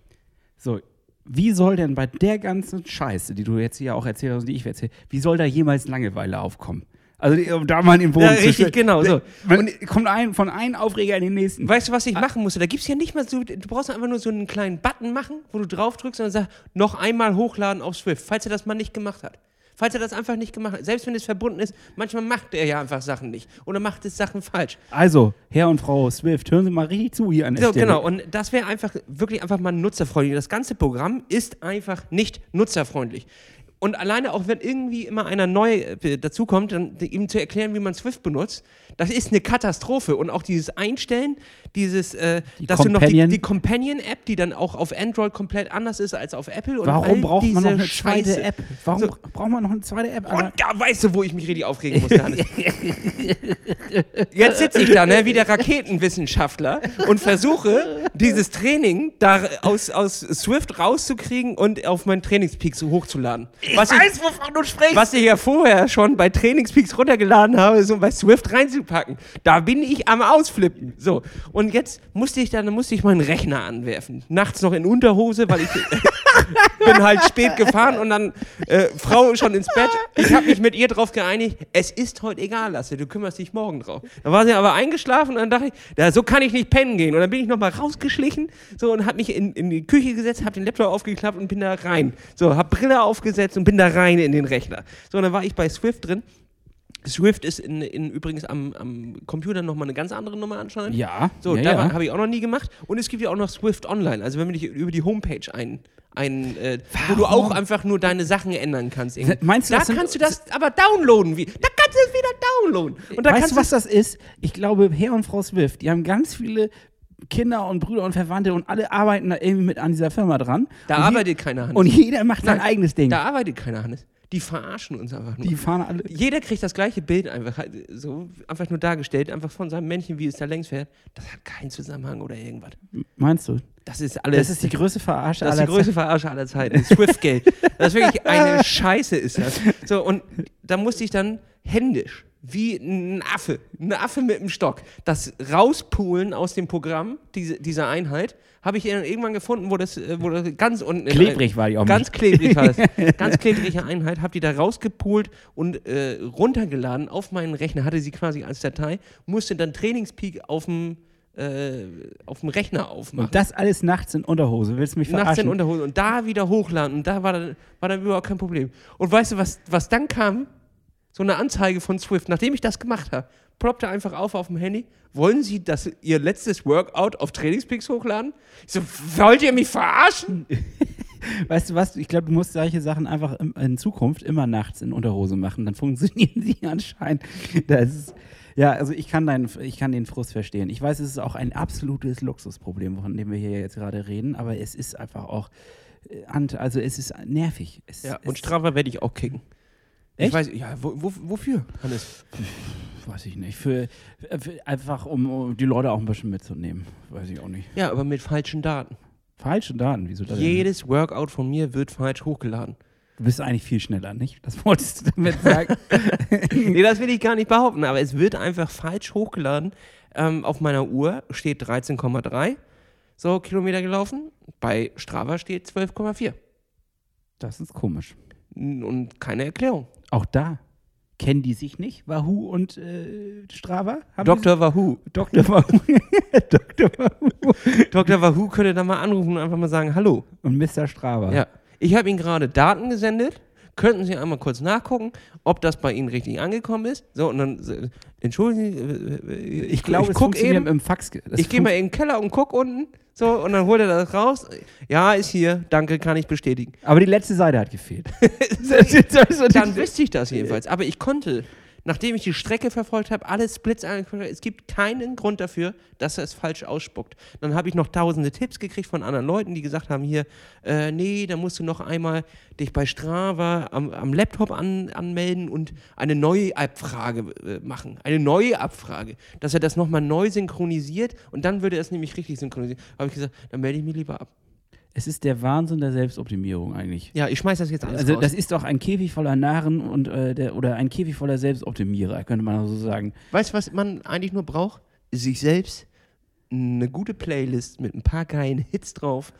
So, wie soll denn bei der ganzen Scheiße, die du jetzt hier auch erzählt hast und die ich erzähle, wie soll da jemals Langeweile aufkommen? Also die- um da mal den Boden Ja, richtig, genau, so. Man, kommt ein, von einem Aufreger in den nächsten. Weißt du, was ich machen musste? Da gibt es ja nicht mal so, du brauchst einfach nur so einen kleinen Button machen, wo du drauf drückst und dann sagst, noch einmal hochladen auf Swift, falls er das mal nicht gemacht hat. Falls er das einfach nicht gemacht hat. Selbst wenn es verbunden ist, manchmal macht er ja einfach Sachen nicht. Oder macht es Sachen falsch. Also, Herr und Frau Swift, hören Sie mal richtig zu hier an der So, Stelle. genau. Und das wäre einfach wirklich einfach mal nutzerfreundlich. Das ganze Programm ist einfach nicht nutzerfreundlich. Und alleine auch, wenn irgendwie immer einer neu äh, dazukommt, dann ihm zu erklären, wie man Swift benutzt, das ist eine Katastrophe. Und auch dieses Einstellen, dieses, äh, Die dass du noch die, Companion. die Companion-App, die dann auch auf Android komplett anders ist als auf Apple. Und Warum braucht man noch eine zweite Scheiße. App? Warum So. braucht man noch eine zweite App? Alter? Und da weißt du, wo ich mich richtig aufregen muss, Hannes. <laughs> Jetzt sitze ich da, ne, wie der Raketenwissenschaftler und versuche, dieses Training da aus, aus Swift rauszukriegen und auf meinen Trainingspeaks hochzuladen. was ich, wovon du sprichst. was ich ja vorher schon bei Trainingspeaks runtergeladen habe, so bei Swift reinzupacken. Da bin ich am Ausflippen. So. Und jetzt musste ich dann musste ich meinen Rechner anwerfen. Nachts noch in Unterhose, weil ich <laughs> bin halt spät gefahren und dann äh, Frau schon ins Bett. Ich habe mich mit ihr drauf geeinigt, es ist heute egal, Lasse, du kümmerst dich morgen drauf. Da war sie aber eingeschlafen und dann dachte ich, ja, so kann ich nicht pennen gehen. Und dann bin ich nochmal rausgeschlichen so, und habe mich in, in die Küche gesetzt, habe den Laptop aufgeklappt und bin da rein. So, habe Brille aufgesetzt und bin da rein in den Rechner. So, und dann war ich bei Swift drin. Swift ist in, in übrigens am, am Computer nochmal eine ganz andere Nummer anscheinend. Ja, So, ja, da ja. habe ich auch noch nie gemacht. Und es gibt ja auch noch Swift Online. Also wenn man dich über die Homepage ein, ein äh, wo du auch einfach nur deine Sachen ändern kannst. irgendwie. Meinst du, da kannst du das aber downloaden. Wie, da kannst du es wieder downloaden. Und da weißt kannst du, was das ist? Ich glaube, Herr und Frau Swift, die haben ganz viele Kinder und Brüder und Verwandte und alle arbeiten da irgendwie mit an dieser Firma dran. Da und arbeitet keiner, Hannes. Und jeder macht sein Nein, eigenes Ding. Da arbeitet keiner, Hannes. Die verarschen uns einfach nur. Die fahren alle. Jeder kriegt das gleiche Bild einfach halt so einfach nur dargestellt, einfach von seinem Männchen, wie es da längs fährt. Das hat keinen Zusammenhang oder irgendwas. Meinst du? Das ist alles. Das ist die größte Verarsche Das ist die aller größte Verarsche aller Zeiten. Swift-Gate. <laughs> Das ist wirklich eine Scheiße, ist das. So, und da musste ich dann händisch, wie ein Affe, ein Affe mit einem Stock, das rauspulen aus dem Programm, diese, dieser Einheit, habe ich dann irgendwann gefunden, wo das, äh, wo das ganz unten. Klebrig war die auch Ganz mit. klebrig war das. <laughs> ganz klebrige Einheit, habe die da rausgepult und äh, runtergeladen auf meinen Rechner, hatte sie quasi als Datei, musste dann Trainingspeak auf dem. Äh, auf dem Rechner aufmachen Und das alles nachts in Unterhose. Willst du mich nachts in verarschen? Unterhose und da wieder hochladen und da war dann, war dann überhaupt kein Problem. Und weißt du, was, was dann kam? So eine Anzeige von Swift. Nachdem ich das gemacht habe, ploppte einfach auf auf dem Handy. Wollen Sie das, Ihr letztes Workout auf Trainingspeaks hochladen? Ich so, wollt ihr mich verarschen? <laughs> Weißt du was? Ich glaube, du musst solche Sachen einfach in Zukunft immer nachts in Unterhose machen. Dann funktionieren <laughs> sie anscheinend. Das ist, ja, also ich kann, deinen, ich kann den Frust verstehen. Ich weiß, es ist auch ein absolutes Luxusproblem, von dem wir hier jetzt gerade reden, aber es ist einfach auch, äh, also es ist nervig. Es, Ja, es, und Strava werde ich auch kicken. Echt? Ich weiß, ja, wo, wo, wofür, Hannes? weiß ich nicht. Für, für, einfach, um, um die Leute auch ein bisschen mitzunehmen. Weiß ich auch nicht. Ja, aber mit falschen Daten. Falsche Daten, wieso das? Jedes Workout von mir wird falsch hochgeladen. Du bist eigentlich viel schneller, nicht? Das wolltest du damit sagen. <laughs> nee, das will ich gar nicht behaupten, aber es wird einfach falsch hochgeladen. Ähm, auf meiner Uhr steht 13,3 so Kilometer gelaufen. Bei Strava steht 12,4. das ist komisch. Und keine Erklärung. Auch da kennen die sich nicht, Wahoo und äh, Strava? Haben Dr. Wahoo. Dr. Wahoo. <laughs> Dr. Wahoo. Dr. Wahoo könnte da mal anrufen und einfach mal sagen, hallo. Und Mr. Strava. Ja. Ich habe ihm gerade Daten gesendet. Könnten Sie einmal kurz nachgucken, ob das bei Ihnen richtig angekommen ist? So, und dann, äh, entschuldigen Sie, äh, äh, Ich glaube, ich es guck funktioniert eben, im Fax. ich gehe mal in den Keller und guck unten, so, und dann holt er das raus. Ja, ist hier, danke, kann ich bestätigen. Aber die letzte Seite hat gefehlt. <laughs> Dann wüsste ich das jedenfalls. Aber ich konnte, nachdem ich die Strecke verfolgt habe, alles Splits angeguckt habe, es gibt keinen Grund dafür, dass er es falsch ausspuckt. Dann habe ich noch tausende Tipps gekriegt von anderen Leuten, die gesagt haben, hier, äh, nee, da musst du noch einmal dich bei Strava am, am Laptop an, anmelden und eine neue Abfrage äh, machen. Eine neue Abfrage. Dass er das nochmal neu synchronisiert und dann würde er es nämlich richtig synchronisieren. habe ich gesagt, dann melde ich mich lieber ab. Es ist der Wahnsinn der Selbstoptimierung eigentlich. Ja, ich schmeiß das jetzt alles Also raus. das ist doch ein Käfig voller Narren und äh, der, oder ein Käfig voller Selbstoptimierer, könnte man auch so sagen. Weißt du, was man eigentlich nur braucht? Sich selbst eine gute Playlist mit ein paar geilen Hits drauf,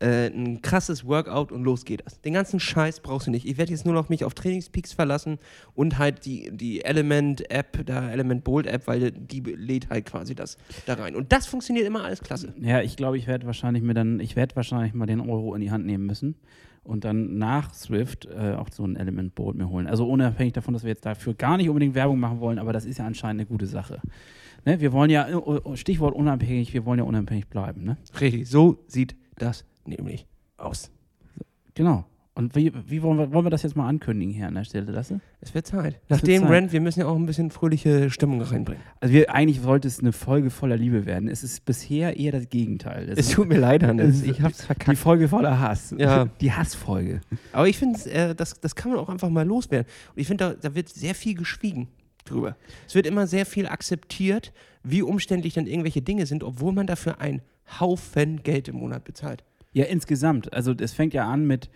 äh, ein krasses Workout und los geht das. Den ganzen Scheiß brauchst du nicht. Ich werde jetzt nur noch mich auf Trainingspeaks verlassen und halt die, die Element-App, da Element Bold-App, weil die lädt halt quasi das da rein. Und das funktioniert immer alles klasse. Ja, ich glaube, ich werde wahrscheinlich mir dann, ich werde wahrscheinlich mal den Euro in die Hand nehmen müssen und dann nach Swift äh, auch so ein Element Board mir holen. Also unabhängig davon, dass wir jetzt dafür gar nicht unbedingt Werbung machen wollen, aber das ist ja anscheinend eine gute Sache. Ne? Wir wollen ja, äh, Stichwort unabhängig, wir wollen ja unabhängig bleiben. Ne? Richtig, so sieht das nämlich aus. Genau. Und wie, wie wollen, wir, wollen wir das jetzt mal ankündigen hier an der Stelle, Lasse? Es wird Zeit. Nach dem Zeit. Rant, wir müssen ja auch ein bisschen fröhliche Stimmung reinbringen. Also wir, eigentlich sollte es eine Folge voller Liebe werden. Es ist bisher eher das Gegenteil. Es Es tut mir leid, Hannes. es- Ich hab's die verkackt. Folge voller Hass. Ja. <laughs> Die Hassfolge. Aber ich finde, äh, das, das kann man auch einfach mal loswerden. Und ich finde, da, da wird sehr viel geschwiegen drüber. Es wird immer sehr viel akzeptiert, wie umständlich dann irgendwelche Dinge sind, obwohl man dafür einen Haufen Geld im Monat bezahlt. Ja, insgesamt. Also es fängt ja an mit,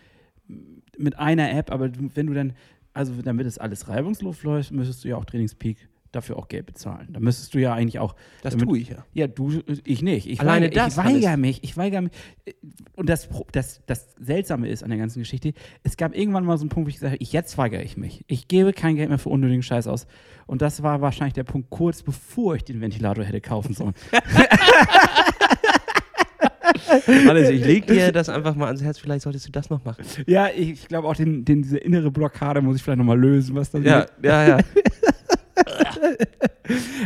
mit einer App, aber wenn du dann, also damit es alles reibungslos läuft, müsstest du ja auch Trainingspeak dafür auch Geld bezahlen. Da müsstest du ja eigentlich auch. Das damit, tue ich ja. Ja, du, ich nicht. Ich Alleine weigere, das ich weigere mich. Ich weigere mich. Und das, das, das Seltsame ist an der ganzen Geschichte, es gab irgendwann mal so einen Punkt, wo ich gesagt habe, ich, jetzt weigere ich mich. Ich gebe kein Geld mehr für unnötigen Scheiß aus. Und das war wahrscheinlich der Punkt kurz bevor ich den Ventilator hätte kaufen sollen. <laughs> <laughs> <laughs> Hannes, ich leg dir das einfach mal ans Herz. Vielleicht solltest du das noch machen. ja, ich, glaube auch, den, den, diese innere Blockade muss ich vielleicht nochmal lösen, was da Ja, ja, ja. <laughs>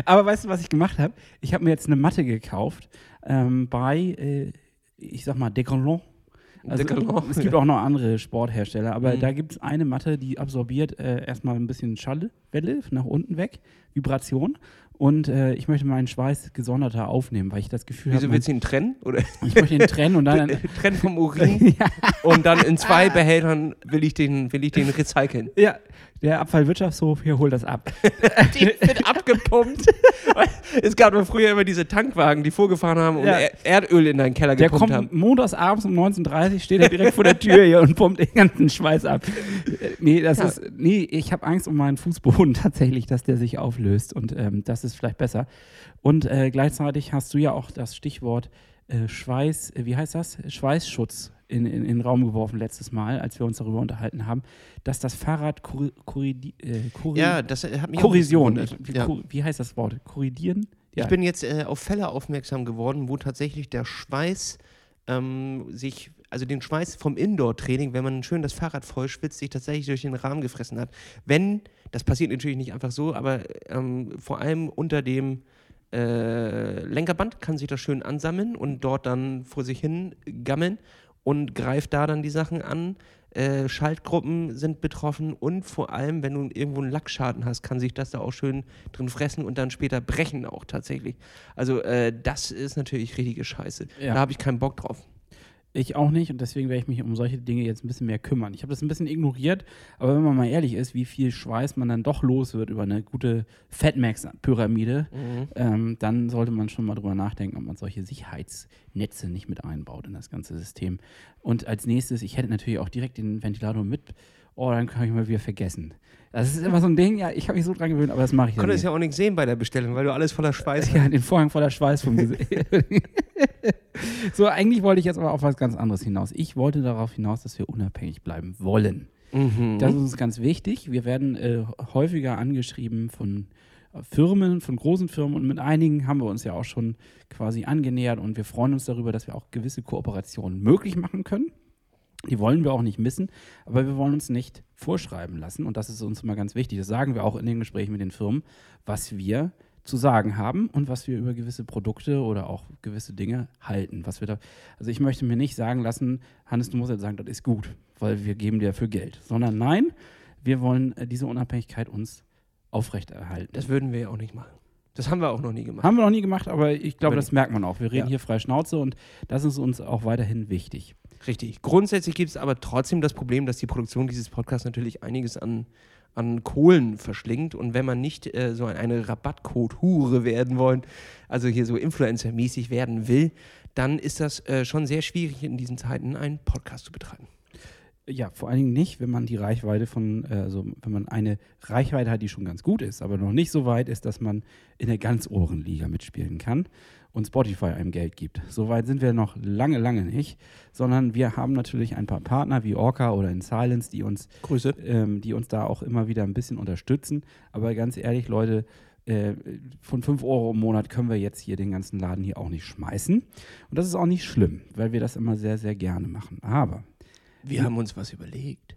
Aber weißt du, was ich gemacht habe? Ich habe mir jetzt eine Matte gekauft ähm, bei, äh, ich sag mal, Decathlon. Also, Decathlon, es gibt ja. auch noch andere Sporthersteller, aber Mhm. da gibt es eine Matte, die absorbiert äh, erstmal ein bisschen Schallwelle nach unten weg, Vibration. Und äh, ich möchte meinen Schweiß gesonderter aufnehmen, weil ich das Gefühl Wieso habe, willst du ihn trennen? Oder ich möchte ihn trennen und dann. <laughs> trennen vom Urin <laughs> und dann in zwei Behältern will ich den, will ich den recyceln. ja, der Abfallwirtschaftshof hier holt das ab. <laughs> Die wird abgepumpt. es gab früher immer diese Tankwagen, die vorgefahren haben und Ja. Er- Erdöl in deinen Keller Der gepumpt kommt haben. montags abends um 19.30 Uhr, steht er direkt vor der Tür hier und pumpt den ganzen Schweiß ab. Nee, das Ja. ist, nee, ich habe Angst um meinen Fußboden <laughs> tatsächlich, dass der sich auflöst und ähm, das ist vielleicht besser. Und äh, gleichzeitig hast du ja auch das Stichwort äh, Schweiß, äh, wie heißt das? Schweißschutz in, in, in den Raum geworfen letztes Mal, als wir uns darüber unterhalten haben, dass das Fahrrad korri äh, korri Ja, das hat mich Korrosion, auch wie, ja. wie heißt das Wort? Korridieren? Ja. Ich bin jetzt äh, auf Fälle aufmerksam geworden, wo tatsächlich der Schweiß ähm, sich, also den Schweiß vom Indoor-Training, wenn man schön das Fahrrad voll schwitzt, sich tatsächlich durch den Rahmen gefressen hat. Wenn, das passiert natürlich nicht einfach so, aber ähm, vor allem unter dem äh, Lenkerband kann sich das schön ansammeln und dort dann vor sich hin gammeln und greift da dann die Sachen an. Äh, Schaltgruppen sind betroffen und vor allem, wenn du irgendwo einen Lackschaden hast, kann sich das da auch schön drin fressen und dann später brechen auch tatsächlich. Also äh, das ist natürlich richtige Scheiße. Ja. Da habe ich keinen Bock drauf. Ich auch nicht und deswegen werde ich mich um solche Dinge jetzt ein bisschen mehr kümmern. Ich habe das ein bisschen ignoriert, aber wenn man mal ehrlich ist, wie viel Schweiß man dann doch los wird über eine gute Fatmax-Pyramide, ähm, dann sollte man schon mal drüber nachdenken, ob man solche Sicherheitsnetze nicht mit einbaut in das ganze System. Und als nächstes, ich hätte natürlich auch direkt den Ventilator mit, oh, dann kann ich mal wieder vergessen. Das ist immer so ein Ding, ja, ich habe mich so dran gewöhnt, aber das mache ich Ich dann konnte nicht. es ja auch nicht sehen bei der Bestellung, weil du alles voller Schweiß <laughs> Ja, den Vorhang voller Schweiß vom Gesicht. <laughs> so, eigentlich wollte ich jetzt aber auf was ganz anderes hinaus. Ich wollte darauf hinaus, dass wir unabhängig bleiben wollen. Mhm. Das ist uns ganz wichtig. Wir werden äh, häufiger angeschrieben von äh, Firmen, von großen Firmen und mit einigen haben wir uns ja auch schon quasi angenähert und wir freuen uns darüber, dass wir auch gewisse Kooperationen möglich machen können. Die wollen wir auch nicht missen, aber wir wollen uns nicht vorschreiben lassen. Und das ist uns immer ganz wichtig. Das sagen wir auch in den Gesprächen mit den Firmen, was wir zu sagen haben und was wir über gewisse Produkte oder auch gewisse Dinge halten. Was wir da, also ich möchte mir nicht sagen lassen, Hannes, du musst jetzt sagen, das ist gut, weil wir geben dir für Geld. Sondern nein, wir wollen äh, diese Unabhängigkeit uns aufrechterhalten. Das würden wir ja auch nicht machen. Das haben wir auch noch nie gemacht. Haben wir noch nie gemacht, aber ich glaube, Aber das merkt man auch. Wir reden Ja. hier frei Schnauze und das ist uns auch weiterhin wichtig. Richtig. Grundsätzlich gibt es aber trotzdem das Problem, dass die Produktion dieses Podcasts natürlich einiges an, an Kohlen verschlingt. Und wenn man nicht äh, so eine Rabattcode-Hure werden wollen, also hier so Influencer-mäßig werden will, dann ist das äh, schon sehr schwierig in diesen Zeiten, einen Podcast zu betreiben. Ja, vor allen Dingen nicht, wenn man die Reichweite von, äh, also wenn man eine Reichweite hat, die schon ganz gut ist, aber noch nicht so weit ist, dass man in der ganz oberen Liga mitspielen kann und Spotify einem Geld gibt. So weit sind wir noch lange, lange nicht, sondern wir haben natürlich ein paar Partner wie Orca oder in Silence, die uns, Grüße. ähm, die uns da auch immer wieder ein bisschen unterstützen. Aber ganz ehrlich, Leute, äh, von 5 Euro im Monat können wir jetzt hier den ganzen Laden hier auch nicht schmeißen. Und das ist auch nicht schlimm, weil wir das immer sehr, sehr gerne machen. Aber Wir haben uns was überlegt.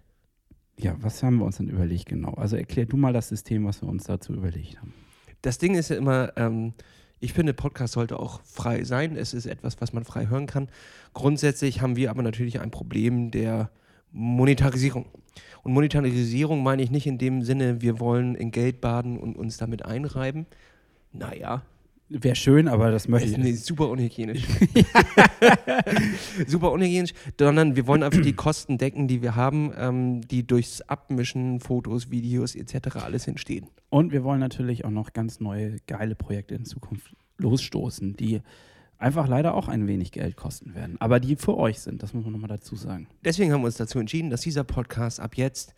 ja, was haben wir uns denn überlegt genau? Also erklär du mal das System, was wir uns dazu überlegt haben. Das Ding ist ja immer, ähm, ich finde, Podcast sollte auch frei sein. Es ist etwas, was man frei hören kann. Grundsätzlich haben wir aber natürlich ein Problem der Monetarisierung. Und Monetarisierung meine ich nicht in dem Sinne, wir wollen in Geld baden und uns damit einreiben. Naja, Wäre schön, aber das möchte ich nee, nicht. super unhygienisch. <laughs> <laughs> super unhygienisch, sondern wir wollen einfach die Kosten decken, die wir haben, ähm, die durchs Abmischen, Fotos, Videos etc. alles entstehen. Und wir wollen natürlich auch noch ganz neue, geile Projekte in Zukunft losstoßen, die einfach leider auch ein wenig Geld kosten werden. Aber die für euch sind, das muss man nochmal dazu sagen. Deswegen haben wir uns dazu entschieden, dass dieser Podcast ab jetzt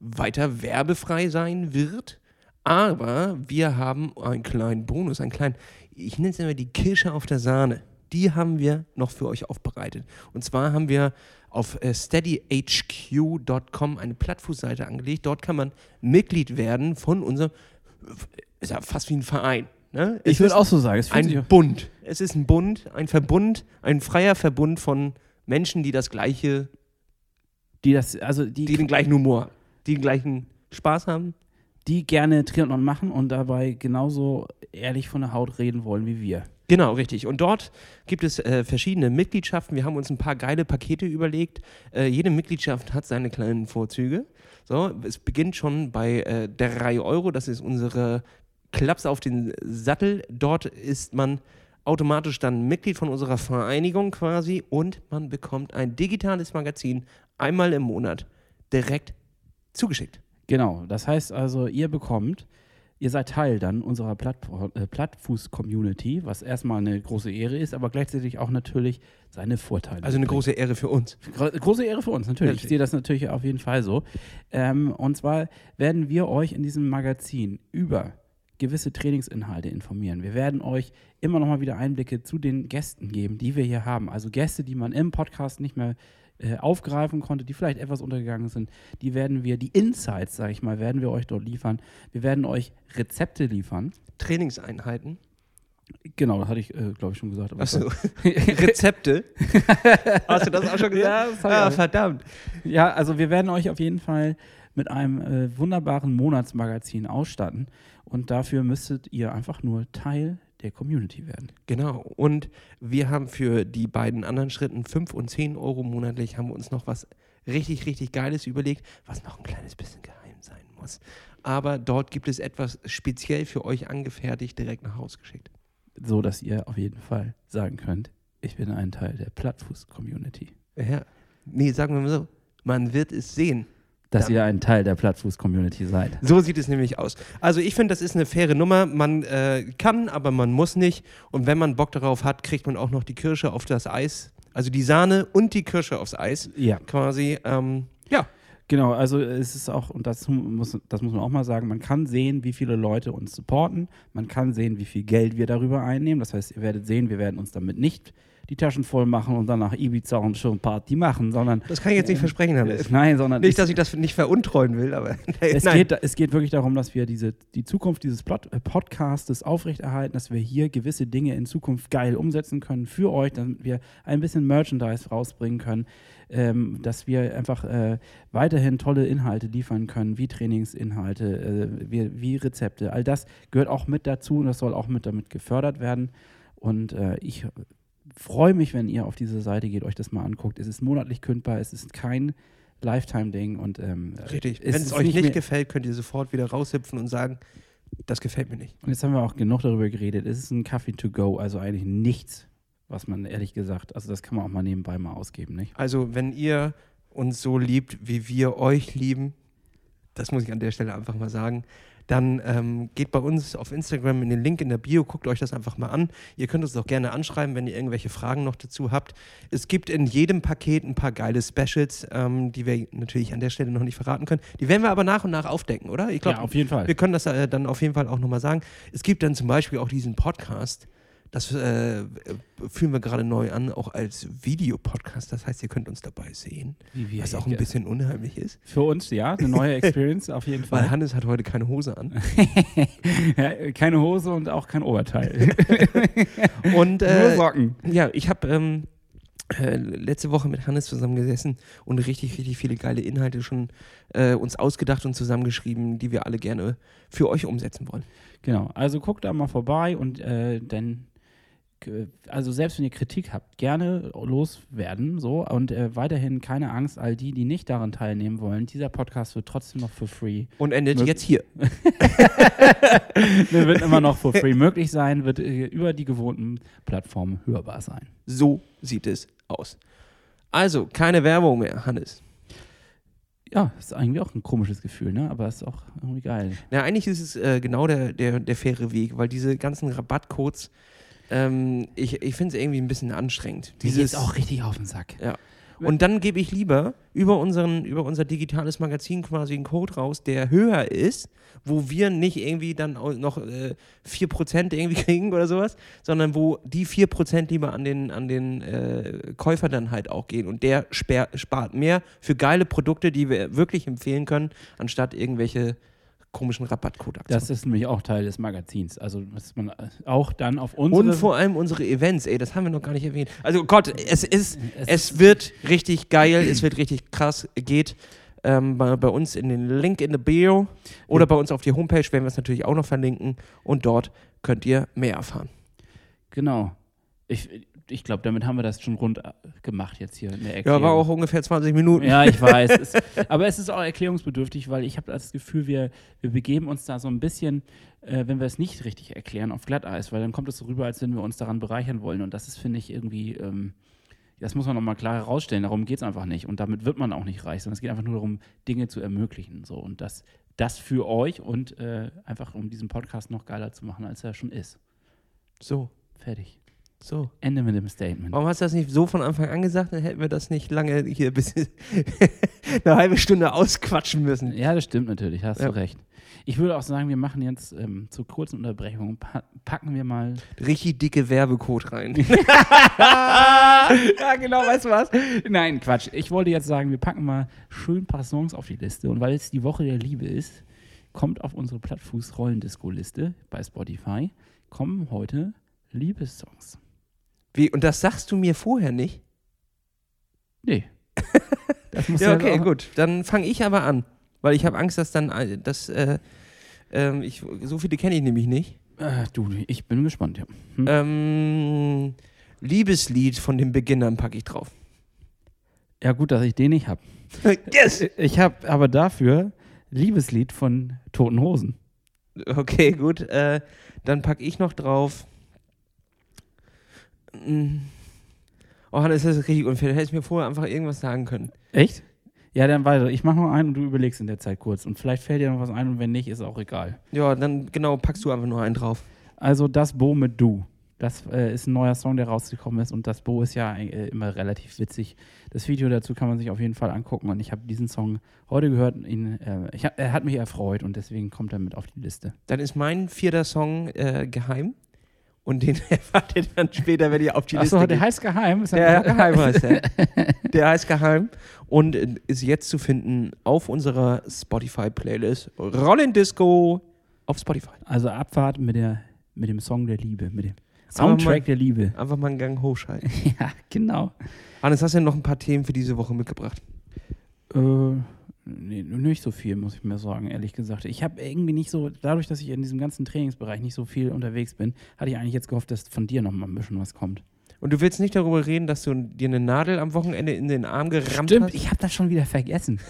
weiter werbefrei sein wird. Aber wir haben einen kleinen Bonus, einen kleinen, ich nenne es immer die Kirsche auf der Sahne. Die haben wir noch für euch aufbereitet. Und zwar haben wir auf äh, steadyhq.com eine Plattfußseite angelegt. Dort kann man Mitglied werden von unserem, ist ja fast wie ein Verein. Ne? Ich würde auch so sagen. Es ein Bund. Es ist ein Bund, ein Verbund, ein freier Verbund von Menschen, die das gleiche die das, also die, die den gleichen Humor, die den gleichen Spaß haben. Die gerne Triathlon machen und dabei genauso ehrlich von der Haut reden wollen wie wir. Genau, richtig. Und dort gibt es äh, verschiedene Mitgliedschaften. Wir haben uns ein paar geile Pakete überlegt. Äh, jede Mitgliedschaft hat seine kleinen Vorzüge. So, es beginnt schon bei äh, 3 Euro. Das ist unsere Klaps auf den Sattel. Dort ist man automatisch dann Mitglied von unserer Vereinigung quasi und man bekommt ein digitales Magazin einmal im Monat direkt zugeschickt. Genau, das heißt also, ihr bekommt, ihr seid Teil dann unserer Plattfor- äh, Plattfuß-Community, was erstmal eine große Ehre ist, aber gleichzeitig auch natürlich seine Vorteile. Also eine mitbringt. große Ehre für uns. Gro große Ehre für uns, natürlich. Ich Natürlich. sehe das natürlich auf jeden Fall so. Ähm, und zwar werden wir euch in diesem Magazin über gewisse Trainingsinhalte informieren. Wir werden euch immer noch mal wieder Einblicke zu den Gästen geben, die wir hier haben. Also Gäste, die man im Podcast nicht mehr äh, aufgreifen konnte, die vielleicht etwas untergegangen sind. Die werden wir, die Insights, sage ich mal, werden wir euch dort liefern. Wir werden euch Rezepte liefern. Trainingseinheiten. Genau, das hatte ich, äh, glaube ich, schon gesagt. Achso. <laughs> Rezepte. <laughs> Hast du das auch schon gesagt? Ja, ah, verdammt. Ja, also wir werden euch auf jeden Fall mit einem äh, wunderbaren Monatsmagazin ausstatten. Und dafür müsstet ihr einfach nur Teil der Community werden. Genau. Und wir haben für die beiden anderen Schritten 5 und 10 Euro monatlich haben wir uns noch was richtig, richtig Geiles überlegt, was noch ein kleines bisschen geheim sein muss. Aber dort gibt es etwas speziell für euch angefertigt, direkt nach Hause geschickt. So dass ihr auf jeden Fall sagen könnt, ich bin ein Teil der Plattfuß-Community. Ja. Nee, sagen wir mal so. Man wird es sehen. Dass Ja. ihr ein Teil der Plattfuß-Community seid. So sieht es nämlich aus. Also ich finde, das ist eine faire Nummer. Man äh, kann, aber man muss nicht. Und wenn man Bock darauf hat, kriegt man auch noch die Kirsche auf das Eis. Also die Sahne und die Kirsche aufs Eis Ja. quasi. Ähm, ja, Genau, also es ist auch, und das muss, das muss man auch mal sagen, man kann sehen, wie viele Leute uns supporten, man kann sehen, wie viel Geld wir darüber einnehmen. Das heißt, ihr werdet sehen, wir werden uns damit nicht die Taschen voll machen und dann nach Ibiza und schon Party machen, sondern Das kann ich jetzt nicht versprechen, äh, Hannes. nein, sondern Nicht, dass ich das nicht veruntreuen will, aber <laughs> es, nein. geht, es geht wirklich darum, dass wir diese, die Zukunft dieses Plot, äh, Podcastes aufrechterhalten, dass wir hier gewisse Dinge in Zukunft geil umsetzen können für euch, damit wir ein bisschen Merchandise rausbringen können, ähm, dass wir einfach äh, weiterhin tolle Inhalte liefern können, wie Trainingsinhalte, äh, wie, wie Rezepte. All das gehört auch mit dazu und das soll auch mit damit gefördert werden. Und äh, ich freue mich, wenn ihr auf diese Seite geht, euch das mal anguckt. Es ist monatlich kündbar, es ist kein Lifetime-Ding und ähm, Richtig. es Wenn es euch nicht, mehr- gefällt, könnt ihr sofort wieder raushüpfen und sagen, das gefällt mir nicht. Und jetzt haben wir auch genug darüber geredet. Es ist ein Kaffee to go, also eigentlich nichts, was man ehrlich gesagt, also das kann man auch mal nebenbei mal ausgeben, nicht? Also, wenn ihr uns so liebt, wie wir euch lieben, das muss ich an der Stelle einfach mal sagen, dann ähm, geht bei uns auf Instagram in den Link in der Bio, guckt euch das einfach mal an. Ihr könnt uns auch gerne anschreiben, wenn ihr irgendwelche Fragen noch dazu habt. Es gibt in jedem Paket ein paar geile Specials, ähm, die wir natürlich an der Stelle noch nicht verraten können. Die werden wir aber nach und nach aufdecken, oder? Ich glaube, ja, auf jeden Fall. wir können das äh, dann auf jeden Fall auch nochmal sagen. Es gibt dann zum Beispiel auch diesen Podcast, das äh, führen wir gerade neu an, auch als Videopodcast. Das heißt, ihr könnt uns dabei sehen, was auch ein bisschen unheimlich ist. Für uns, ja, eine neue Experience auf jeden <laughs> Weil Fall. Hannes hat heute keine Hose an. <laughs> ja, keine Hose und auch kein Oberteil. <laughs> Und Nur äh, Socken. ja, ich habe ähm, äh, letzte Woche mit Hannes zusammengesessen und richtig, richtig viele geile Inhalte schon äh, uns ausgedacht und zusammengeschrieben, die wir alle gerne für euch umsetzen wollen. Genau, also guckt da mal vorbei und äh, dann, also selbst wenn ihr Kritik habt, gerne loswerden, so und äh, weiterhin keine Angst, all die, die nicht daran teilnehmen wollen, dieser Podcast wird trotzdem noch for free, Und endet jetzt hier. <laughs> Der wird immer noch for free <laughs> möglich sein, wird äh, über die gewohnten Plattformen hörbar sein. So sieht es aus. Also, keine Werbung mehr, Hannes. Ja, ist eigentlich auch ein komisches Gefühl, ne? Aber ist auch irgendwie geil. Na, eigentlich ist es äh, genau der, der, der faire Weg, weil diese ganzen Rabattcodes, ähm, ich, ich finde es irgendwie ein bisschen anstrengend. Die Dieses, ist auch richtig auf den Sack. Ja. Und dann gebe ich lieber über, unseren, über unser digitales Magazin quasi einen Code raus, der höher ist, wo wir nicht irgendwie dann auch noch äh, 4% irgendwie <laughs> kriegen oder sowas, sondern wo die 4% lieber an den, an den äh, Käufer dann halt auch gehen. Und der sper- spart mehr für geile Produkte, die wir wirklich empfehlen können, anstatt irgendwelche komischen Rabattcode-Aktionen. Das ist nämlich auch Teil des Magazins. Also, dass man auch dann auf unsere. Und vor allem unsere Events, ey, das haben wir noch gar nicht erwähnt. Also Gott, es ist, Es es wird richtig geil, es wird richtig krass. Geht ähm, bei, bei uns in den Link in the Bio oder Ja. bei uns auf die Homepage werden wir es natürlich auch noch verlinken und dort könnt ihr mehr erfahren. Genau. Ich, ich glaube, damit haben wir das schon rund äh, gemacht jetzt hier in der Ecke. Ja, war auch ungefähr 20 Minuten. Ja, ich weiß. es, <laughs> aber es ist auch erklärungsbedürftig, weil ich habe das Gefühl, wir, wir begeben uns da so ein bisschen, äh, wenn wir es nicht richtig erklären, auf Glatteis, weil dann kommt es so rüber, als wenn wir uns daran bereichern wollen. Und das ist, finde ich, irgendwie, ähm, das muss man nochmal klar herausstellen. Darum geht es einfach nicht. Und damit wird man auch nicht reich, sondern es geht einfach nur darum, Dinge zu ermöglichen. So. Und das, das für euch und äh, einfach um diesen Podcast noch geiler zu machen, als er schon ist. So, Fertig. So. Ende mit dem Statement. Warum hast du das nicht so von Anfang an gesagt? Dann hätten wir das nicht lange hier bis <laughs> eine halbe Stunde ausquatschen müssen. Ja, das stimmt natürlich, hast Ja. du recht. Ich würde auch sagen, wir machen jetzt ähm, zur kurzen Unterbrechung, pa packen wir mal. Richtig dicke Werbecode rein. <laughs> <laughs> ja, genau, weißt du was? Nein, Quatsch. Ich wollte jetzt sagen, wir packen mal schön ein paar Songs auf die Liste. Und weil es die Woche der Liebe ist, kommt auf unsere Plattfuß-Rollendisco-Liste bei Spotify, kommen heute Liebessongs. Wie, und das sagst du mir vorher nicht? Nee. <laughs> Das muss Ja, okay, auch- gut. Dann fange ich aber an. Weil ich habe Angst, dass dann, äh, dass, äh, ähm, ich, so viele kenne ich nämlich nicht. Äh, du, ich bin gespannt, ja. Hm? Ähm, Liebeslied von den Beginnern packe ich drauf. Ja, gut, dass ich den nicht habe. <laughs> yes! Ich habe aber dafür Liebeslied von Toten Hosen. Okay, gut. Äh, dann packe ich noch drauf. Mm. Oh, Hannes, das ist richtig unfair. Du hättest mir vorher einfach irgendwas sagen können. Echt? Ja, dann weiter. Ich mache noch einen und du überlegst in der Zeit kurz. Und vielleicht fällt dir noch was ein und wenn nicht, ist auch egal. Ja, dann genau, packst du einfach nur einen drauf. Also das Bo mit Du. Das äh, ist ein neuer Song, der rausgekommen ist und das Bo ist ja äh, immer relativ witzig. Das Video dazu kann man sich auf jeden Fall angucken und ich habe diesen Song heute gehört. Ihn, äh, ich er hat mich erfreut und deswegen kommt er mit auf die Liste. Dann ist mein vierter Song äh, geheim. Und den <laughs> erfahrt ihr dann später, wenn ihr auf die Achso, Liste der geht. heißt geheim. Ist Der geheim heißt der. <laughs> Der heißt geheim und ist jetzt zu finden auf unserer Spotify-Playlist Rollin Disco auf Spotify. Also Abfahrt mit, der, mit dem Song der Liebe, mit dem Aber mal- Soundtrack der Liebe. Einfach mal einen Gang hochschalten. <laughs> Ja, genau. Hannes, hast du denn noch ein paar Themen für diese Woche mitgebracht? Äh, nee, nicht so viel, muss ich mir sagen, ehrlich gesagt. Ich habe irgendwie nicht so, dadurch, dass ich in diesem ganzen Trainingsbereich nicht so viel unterwegs bin, hatte ich eigentlich jetzt gehofft, dass von dir noch mal ein bisschen was kommt. Und du willst nicht darüber reden, dass du dir eine Nadel am Wochenende in den Arm gerammt Stimmt, hast? ich habe das schon wieder vergessen.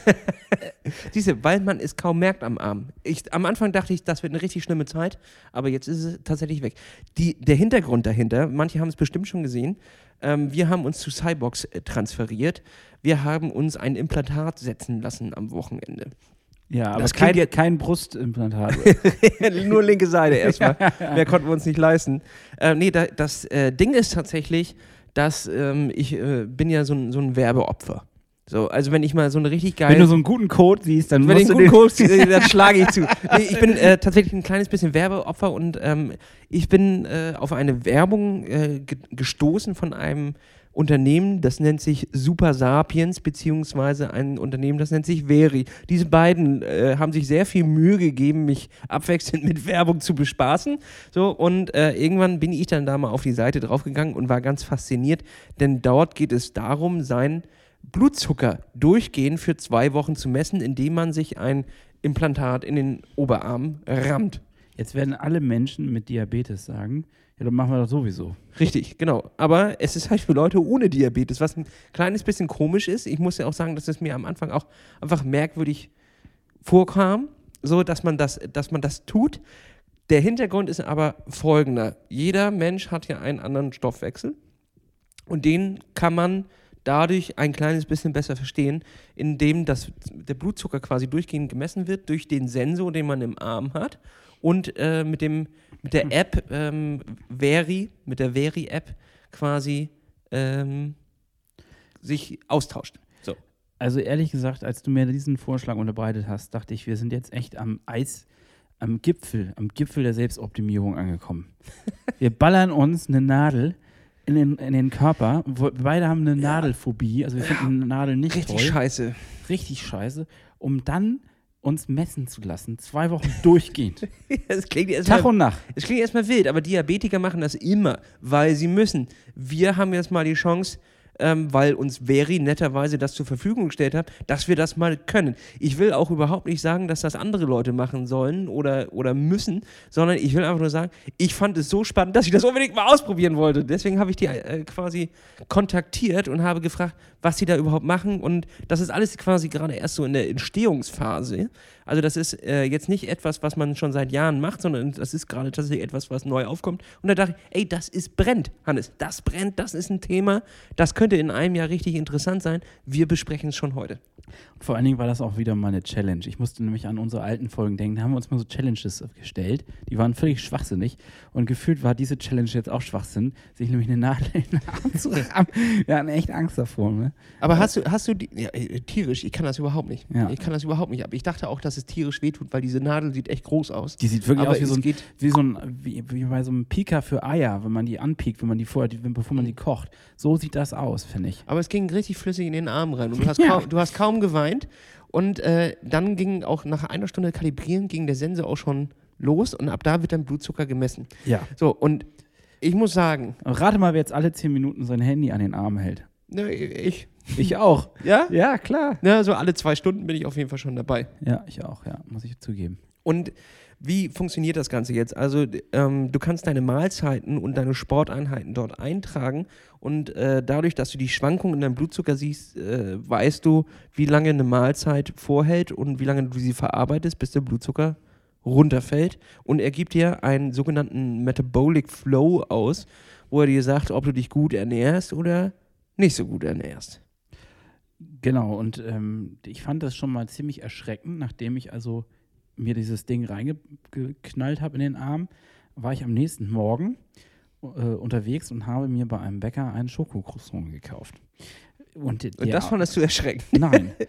<laughs> Siehst du, weil man es kaum merkt am Arm. Ich, am Anfang dachte ich, das wird eine richtig schlimme Zeit, aber jetzt ist es tatsächlich weg. Die, der Hintergrund dahinter, manche haben es bestimmt schon gesehen, ähm, wir haben uns zu Cybox äh, transferiert. Wir haben uns ein Implantat setzen lassen am Wochenende. Ja, aber Das kein, jetzt- kein Brustimplantat. <laughs> Nur linke Seite <laughs> erstmal. Mehr konnten wir uns nicht leisten. Äh, nee, da, das äh, Ding ist tatsächlich, dass ähm, ich äh, bin ja so ein, so ein Werbeopfer. So, also wenn ich mal so eine richtig geile... Wenn du so einen guten Code siehst, dann Wenn musst ich du einen den guten Kurs, <laughs> äh, dann schlage ich zu. Nee, ich bin äh, tatsächlich ein kleines bisschen Werbeopfer und ähm, ich bin äh, auf eine Werbung äh, ge gestoßen von einem Unternehmen, das nennt sich Super Sapiens, beziehungsweise ein Unternehmen, das nennt sich Veri. Diese beiden äh, haben sich sehr viel Mühe gegeben, mich abwechselnd <laughs> mit Werbung zu bespaßen. So, und äh, irgendwann bin ich dann da mal auf die Seite draufgegangen und war ganz fasziniert, denn dort geht es darum, sein Blutzucker durchgehend für zwei Wochen zu messen, indem man sich ein Implantat in den Oberarm rammt. Jetzt werden alle Menschen mit Diabetes sagen, ja, dann machen wir das sowieso. Richtig, genau. Aber es ist halt für Leute ohne Diabetes, was ein kleines bisschen komisch ist. Ich muss ja auch sagen, dass es mir am Anfang auch einfach merkwürdig vorkam, so dass man das, dass man das tut. Der Hintergrund ist aber folgender. Jeder Mensch hat ja einen anderen Stoffwechsel und den kann man dadurch ein kleines bisschen besser verstehen, indem das, der Blutzucker quasi durchgehend gemessen wird durch den Sensor, den man im Arm hat und äh, mit, dem, mit der App ähm, Veri, mit der Veri-App quasi ähm, sich austauscht. So. Also ehrlich gesagt, als du mir diesen Vorschlag unterbreitet hast, dachte ich, wir sind jetzt echt am Eis, am Gipfel, am Gipfel der Selbstoptimierung angekommen. <laughs> wir ballern uns eine Nadel in den, in den Körper. Wir beide haben eine Nadelphobie, also wir finden Nadeln nicht Richtig toll. scheiße. richtig scheiße, um dann uns messen zu lassen, zwei Wochen <laughs> durchgehend. <laughs> Es klingt Tag erstmal und Nacht. es klingt erstmal wild, aber Diabetiker machen das immer, weil sie müssen. Wir haben jetzt mal die Chance, ähm, weil uns Veri netterweise das zur Verfügung gestellt hat, dass wir das mal können. Ich will auch überhaupt nicht sagen, dass das andere Leute machen sollen oder, oder müssen, sondern ich will einfach nur sagen, ich fand es so spannend, dass ich das unbedingt mal ausprobieren wollte. Deswegen habe ich die äh, quasi kontaktiert und habe gefragt, was sie da überhaupt machen. Und das ist alles quasi gerade erst so in der Entstehungsphase. Also das ist äh, jetzt nicht etwas, was man schon seit Jahren macht, sondern das ist gerade tatsächlich etwas, was neu aufkommt. Und da dachte ich, ey, das ist brennt, Hannes, das brennt, das ist ein Thema, das könnte in einem Jahr richtig interessant sein. Wir besprechen es schon heute. Vor allen Dingen war das auch wieder mal eine Challenge. Ich musste nämlich an unsere alten Folgen denken. Da haben wir uns mal so Challenges gestellt. Die waren völlig schwachsinnig. Und gefühlt war diese Challenge jetzt auch Schwachsinn, sich nämlich eine Nadel in den Arm zu rammen. Wir hatten echt Angst davor. Ne? Aber hast du, hast du die, ja, äh, tierisch, ich kann das überhaupt nicht. Ja. Ich kann das überhaupt nicht ab. Ich dachte auch, dass es tierisch wehtut, weil diese Nadel sieht echt groß aus. Die sieht wirklich Aber aus wie so, ein, wie, so ein, wie, wie bei so einem Pika für Eier, wenn man die anpiekt, wenn man die vorher, die, bevor man die kocht. So sieht das aus, finde ich. Aber es ging richtig flüssig in den Arm rein und du <laughs> hast, Ja. kaum, du hast kaum geweint. Und äh, dann ging auch nach einer Stunde Kalibrieren ging der Sensor auch schon los und ab da wird dein Blutzucker gemessen. Ja. So, und ich muss sagen, Rate mal, wer jetzt alle 10 Minuten sein Handy an den Arm hält. ne, ich, Ich auch. ja? Ja, klar. Ne, so alle zwei Stunden bin ich auf jeden Fall schon dabei. Ja, ich auch, ja, muss ich zugeben. Und wie funktioniert das Ganze jetzt? Also ähm, du kannst deine Mahlzeiten und deine Sporteinheiten dort eintragen und äh, dadurch, dass du die Schwankungen in deinem Blutzucker siehst, äh, weißt du, wie lange eine Mahlzeit vorhält und wie lange du sie verarbeitest, bis der Blutzucker runterfällt und er gibt dir einen sogenannten Metabolic Flow aus, wo er dir sagt, ob du dich gut ernährst oder nicht so gut ernährst. Genau, und ähm, ich fand das schon mal ziemlich erschreckend, nachdem ich also mir dieses Ding reingeknallt habe in den Arm, war ich am nächsten Morgen äh, unterwegs und habe mir bei einem Bäcker einen Schokocroissant gekauft. Und, Und das fandest du erschreckend. Nein. <laughs>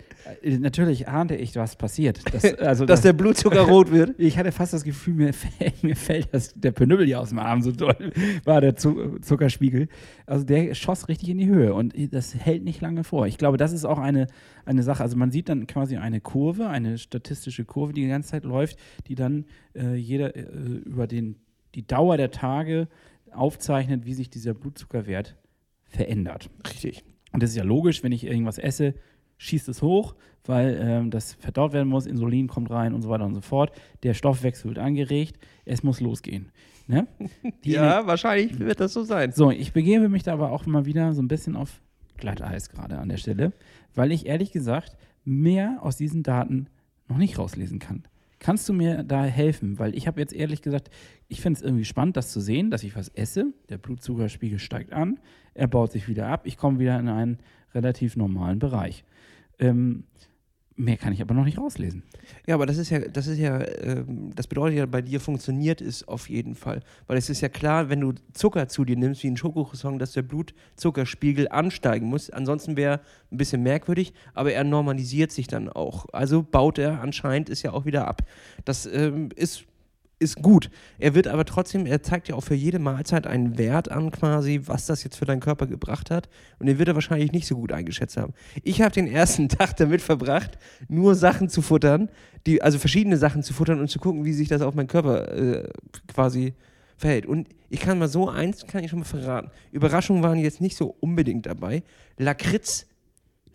Äh, Natürlich ahnte ich, was passiert. Das, <laughs> also Dass das, der Blutzucker rot wird. <laughs> ich hatte fast das Gefühl, mir fällt, mir fällt das, der Penübbel hier aus dem Arm, so doll war der Zu Zuckerspiegel. Also der schoss richtig in die Höhe und das hält nicht lange vor. Ich glaube, das ist auch eine, eine Sache. Also man sieht dann quasi eine Kurve, eine statistische Kurve, die die ganze Zeit läuft, die dann äh, jeder äh, über den, die Dauer der Tage aufzeichnet, wie sich dieser Blutzuckerwert verändert. Richtig. Und das ist ja logisch, wenn ich irgendwas esse, schießt es hoch, weil ähm, das verdaut werden muss, Insulin kommt rein und so weiter und so fort. Der Stoffwechsel wird angeregt, es muss losgehen. Ne? <laughs> Ja, wahrscheinlich wird das so sein. so, ich begebe mich da aber auch mal wieder so ein bisschen auf Glatteis gerade an der Stelle, weil ich ehrlich gesagt mehr aus diesen Daten noch nicht rauslesen kann. Kannst du mir da helfen? Weil ich habe jetzt ehrlich gesagt, ich finde es irgendwie spannend, das zu sehen, dass ich was esse, der Blutzuckerspiegel steigt an, er baut sich wieder ab, ich komme wieder in einen relativ normalen Bereich. Ähm, mehr kann ich aber noch nicht rauslesen. Ja, aber das ist ja, das ist ja, ähm, das bedeutet ja, bei dir funktioniert es auf jeden Fall. Weil es ist ja klar, wenn du Zucker zu dir nimmst, wie ein Schokocroissant, dass der Blutzuckerspiegel ansteigen muss. Ansonsten wäre ein bisschen merkwürdig, aber er normalisiert sich dann auch. Also baut er anscheinend es ja auch wieder ab. Das ähm, ist ist gut. Er wird aber trotzdem, er zeigt ja auch für jede Mahlzeit einen Wert an, quasi, was das jetzt für deinen Körper gebracht hat. Und den wird er wahrscheinlich nicht so gut eingeschätzt haben. Ich habe den ersten <laughs> Tag damit verbracht, nur Sachen zu futtern, die, also verschiedene Sachen zu futtern und zu gucken, wie sich das auf meinen Körper äh, quasi verhält. Und ich kann mal so eins, kann ich schon mal verraten. Überraschungen waren jetzt nicht so unbedingt dabei. Lakritz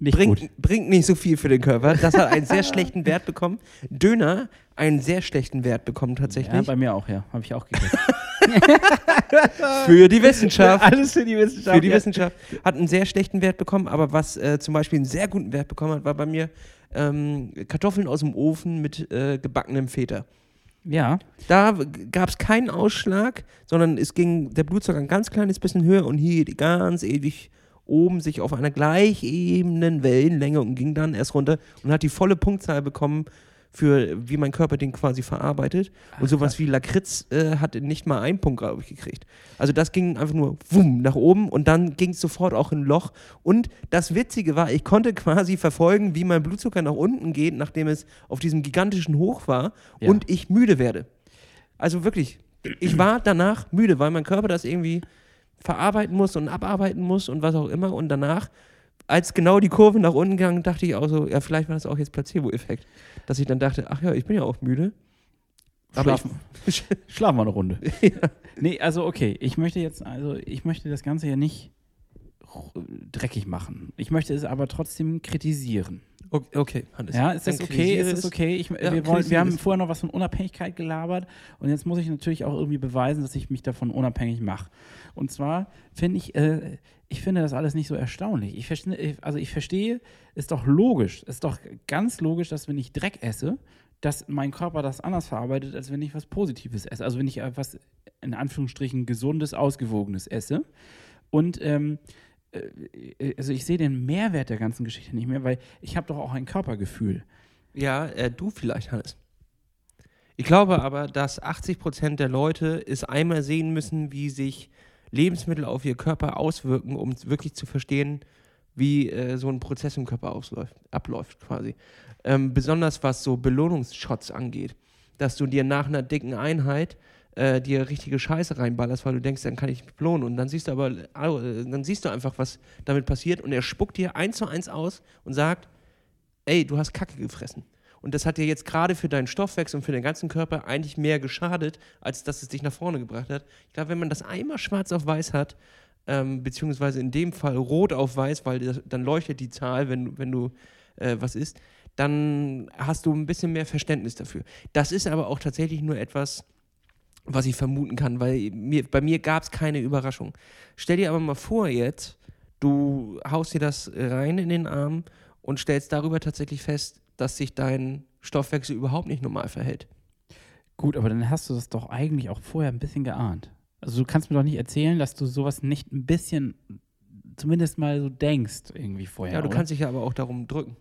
Nicht bringt, bringt nicht so viel für den Körper. Das hat einen sehr <laughs> schlechten Wert bekommen. Döner einen sehr schlechten Wert bekommen Ja, tatsächlich. bei mir auch, ja. Habe ich auch gegessen. <laughs> für die Wissenschaft. Alles für die Wissenschaft. Für die ja. Wissenschaft hat einen sehr schlechten Wert bekommen, aber was äh, zum Beispiel einen sehr guten Wert bekommen hat, war bei mir ähm, Kartoffeln aus dem Ofen mit äh, gebackenem Feta. Ja, Da gab es keinen Ausschlag, sondern es ging der Blutzucker ein ganz kleines bisschen höher und hielt ganz ewig oben sich auf einer gleichebenen Wellenlänge und ging dann erst runter und hat die volle Punktzahl bekommen für wie mein Körper den quasi verarbeitet. und sowas wie Lakritz äh, hat nicht mal einen Punkt, glaube ich, gekriegt. Also das ging einfach nur wumm nach oben und dann ging es sofort auch in ein Loch. Und das Witzige war, ich konnte <laughs> quasi verfolgen, wie mein Blutzucker nach unten geht, nachdem es auf diesem gigantischen Hoch war Ja. und ich müde werde. Also wirklich, ich war danach müde, weil mein Körper das irgendwie verarbeiten muss und abarbeiten muss und was auch immer. Und danach, als genau die Kurve nach unten ging, dachte ich auch so, ja, vielleicht war das auch jetzt Placebo-Effekt. Dass ich dann dachte, ach ja, ich bin ja auch müde. Aber Schlafen, <laughs> schlafen wir eine Runde. <laughs> Nee, also okay, ich möchte jetzt, also ich möchte das Ganze ja nicht dreckig machen. Ich möchte es aber trotzdem kritisieren. Okay, okay Hannes. Ja, ist das okay? Ist das okay? Ich, Ja, wir, wollen, wir haben vorher noch was von Unabhängigkeit gelabert und jetzt muss ich natürlich auch irgendwie beweisen, dass ich mich davon unabhängig mache. Und zwar finde ich, äh, ich finde das alles nicht so erstaunlich. Ich verstehe, also ich verstehe, ist doch logisch, ist doch ganz logisch, dass wenn ich Dreck esse, dass mein Körper das anders verarbeitet, als wenn ich was Positives esse. Also wenn ich etwas in Anführungsstrichen gesundes, ausgewogenes esse. Und ähm, äh, also ich sehe den Mehrwert der ganzen Geschichte nicht mehr, weil ich habe doch auch ein Körpergefühl. Ja, äh, du vielleicht, Hannes. Ich glaube aber, dass 80% der Leute es einmal sehen müssen, wie sich Lebensmittel auf ihr Körper auswirken, um wirklich zu verstehen, wie äh, so ein Prozess im Körper ausläuft, abläuft quasi. Ähm, besonders was so Belohnungsshots angeht. Dass du dir nach einer dicken Einheit äh, dir richtige Scheiße reinballerst, weil du denkst, dann kann ich mich belohnen. Und dann siehst du aber, äh, dann siehst du einfach, was damit passiert. Und er spuckt dir eins zu eins aus und sagt, ey, du hast Kacke gefressen. Und das hat dir jetzt gerade für deinen Stoffwechsel und für den ganzen Körper eigentlich mehr geschadet, als dass es dich nach vorne gebracht hat. Ich glaube, wenn man das einmal schwarz auf weiß hat, ähm, beziehungsweise in dem Fall rot auf weiß, weil das, dann leuchtet die Zahl, wenn, wenn du äh, was isst, dann hast du ein bisschen mehr Verständnis dafür. Das ist aber auch tatsächlich nur etwas, was ich vermuten kann, weil mir, bei mir gab es keine Überraschung. Stell dir aber mal vor jetzt, du haust dir das rein in den Arm und stellst darüber tatsächlich fest, dass sich dein Stoffwechsel überhaupt nicht normal verhält. Gut, aber dann hast du das doch eigentlich auch vorher ein bisschen geahnt. Also du kannst mir doch nicht erzählen, dass du sowas nicht ein bisschen, zumindest mal so denkst irgendwie vorher. Ja, du oder? kannst dich ja aber auch darum drücken.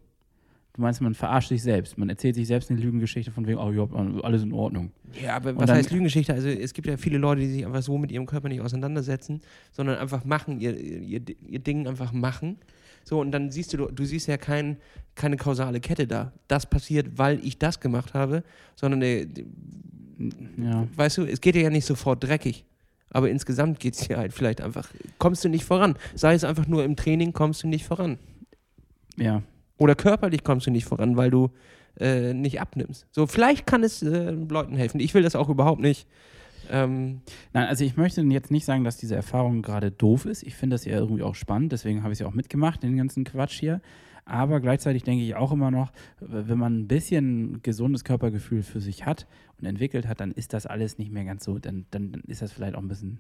Du meinst, man verarscht sich selbst. Man erzählt sich selbst eine Lügengeschichte von wegen, oh ja, alles in Ordnung. Ja, aber Und was dann- heißt Lügengeschichte? Also es gibt ja viele Leute, die sich einfach so mit ihrem Körper nicht auseinandersetzen, sondern einfach machen, ihr, ihr, ihr Ding einfach machen. So, und dann siehst du, du siehst ja kein, keine kausale Kette da. Das passiert, weil ich das gemacht habe, sondern, äh, Ja. weißt du, es geht dir ja nicht sofort dreckig. Aber insgesamt geht es dir halt vielleicht einfach, kommst du nicht voran. Sei es einfach nur im Training, kommst du nicht voran. Ja. Oder körperlich kommst du nicht voran, weil du äh, nicht abnimmst. So, vielleicht kann es äh, Leuten helfen. Ich will das auch überhaupt nicht. Ähm, Nein, also ich möchte jetzt nicht sagen, dass diese Erfahrung gerade doof ist. Ich finde das ja irgendwie auch spannend, deswegen habe ich es ja auch mitgemacht, den ganzen Quatsch hier. Aber gleichzeitig denke ich auch immer noch, wenn man ein bisschen gesundes Körpergefühl für sich hat und entwickelt hat, dann ist das alles nicht mehr ganz so, dann, dann, ist das vielleicht auch ein bisschen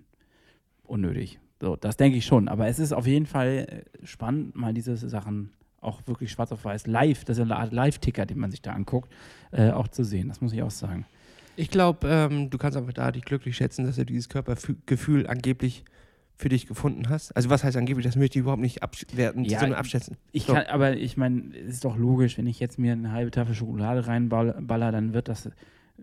unnötig. So, das denke ich schon. Aber es ist auf jeden Fall äh, spannend, mal diese Sachen auch wirklich schwarz auf weiß live, das ist eine Art Live-Ticker, den man sich da anguckt, äh, auch zu sehen. Das muss ich auch sagen. ich glaube, ähm, du kannst einfach da dich glücklich schätzen, dass du dieses Körpergefühl angeblich für dich gefunden hast. Also was heißt angeblich, das möchte ich überhaupt nicht abwerten, Ja, sondern abschätzen. Ich So. kann, aber ich meine, es ist doch logisch, wenn ich jetzt mir eine halbe Tafel Schokolade reinballer, dann wird das,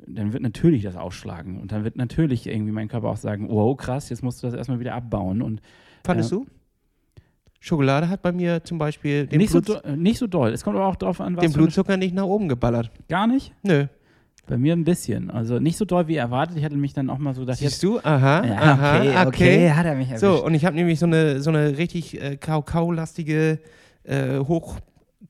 dann wird natürlich das ausschlagen. Und dann wird natürlich irgendwie mein Körper auch sagen, wow, krass, jetzt musst du das erstmal wieder abbauen. Und Fandest Ja. du? Schokolade hat bei mir zum Beispiel den, nicht, so Blut, do, äh, nicht so doll. Es kommt aber auch darauf an, was den Blutzucker nicht nach oben geballert. Gar nicht? Nö. Bei mir ein bisschen. Also nicht so doll wie erwartet. Ich hatte mich dann auch mal so gedacht, Siehst du? Aha, ja, aha, okay. hat er mich erwischt. So, und ich habe nämlich so eine, so eine richtig äh, Kakao-lastige, äh,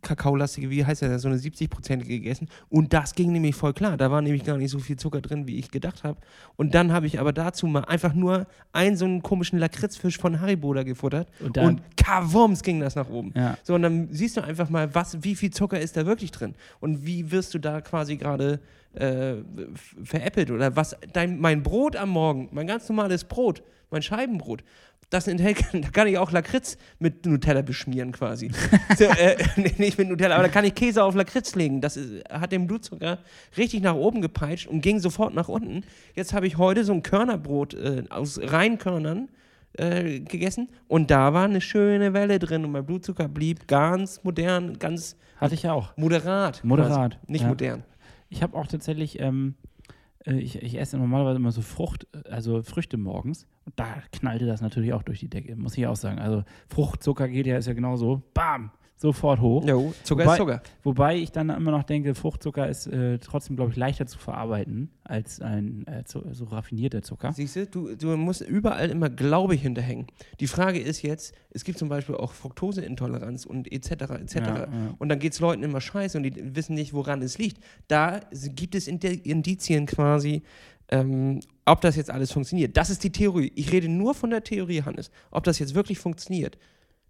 hochkakaolastige, wie heißt das, so eine 70-prozentige gegessen. Und das ging nämlich voll klar. Da war nämlich gar nicht so viel Zucker drin, wie ich gedacht habe. Und dann habe ich aber dazu mal einfach nur einen so einen komischen Lakritzfisch von Haribo da gefuttert. Und dann- und kawums ging das nach oben. Ja. So, und dann siehst du einfach mal, was, wie viel Zucker ist da wirklich drin. Und wie wirst du da quasi gerade äh, veräppelt oder was dein, mein Brot am Morgen, mein ganz normales Brot, mein Scheibenbrot, das enthält, <laughs> da kann ich auch Lakritz mit Nutella beschmieren quasi. <laughs> so, äh, <laughs> nee, nicht mit Nutella, aber da kann ich Käse auf Lakritz legen. Das ist, hat den Blutzucker richtig nach oben gepeitscht und ging sofort nach unten. Jetzt habe ich heute so ein Körnerbrot äh, aus Reinkörnern äh, gegessen und da war eine schöne Welle drin und mein Blutzucker blieb ganz modern, ganz Hatte ich ja auch. moderat. Moderat, Quasi. Nicht ja. modern. Ich habe auch tatsächlich, ähm, äh, ich, ich esse normalerweise immer so Frucht, also Früchte morgens. Da knallte das natürlich auch durch die Decke, muss ich auch sagen. Also Fruchtzucker geht ja, ist ja genauso, bam, sofort hoch. Jo, Zucker Wobei- ist Zucker. Wobei ich dann immer noch denke, Fruchtzucker ist äh, trotzdem, glaube ich, leichter zu verarbeiten als ein äh, zu, so raffinierter Zucker. Siehst du, du, du musst überall immer Glaube hinterhängen. Die Frage ist jetzt, es gibt zum Beispiel auch Fructoseintoleranz und etc. etc. Ja, ja. Und dann geht es Leuten immer scheiße und die wissen nicht, woran es liegt. Da gibt es Indi- Indizien quasi, ähm, ob das jetzt alles funktioniert. Das ist die Theorie. Ich rede nur von der Theorie, Hannes. Ob das jetzt wirklich funktioniert,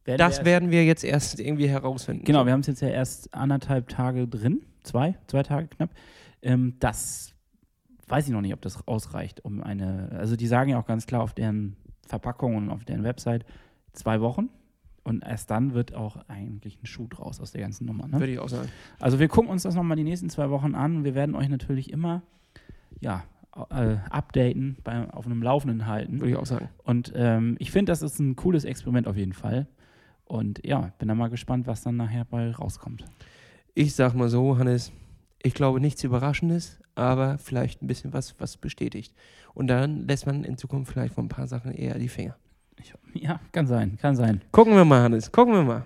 Werden das wir- werden wir jetzt erst irgendwie herausfinden. Genau, wir haben es jetzt ja erst anderthalb Tage drin, zwei, zwei Tage knapp. Ähm, das weiß ich noch nicht, ob das ausreicht, um eine, also die sagen ja auch ganz klar auf deren Verpackung und auf deren Website zwei Wochen. Und erst dann wird auch eigentlich ein Schuh draus aus der ganzen Nummer. Ne? Würde ich auch sagen. Also wir gucken uns das nochmal die nächsten zwei Wochen an wir werden euch natürlich immer ja, äh, updaten, bei, auf einem Laufenden halten. Würde ich auch sagen. Und ähm, ich finde, das ist ein cooles Experiment auf jeden Fall. Und ja, bin da mal gespannt, was dann nachher bei rauskommt. Ich sag mal so, Hannes, ich glaube nichts Überraschendes, aber vielleicht ein bisschen was, was bestätigt. Und dann lässt man in Zukunft vielleicht von ein paar Sachen eher die Finger. Ja, kann sein, kann sein. Gucken wir mal, Hannes, gucken wir mal.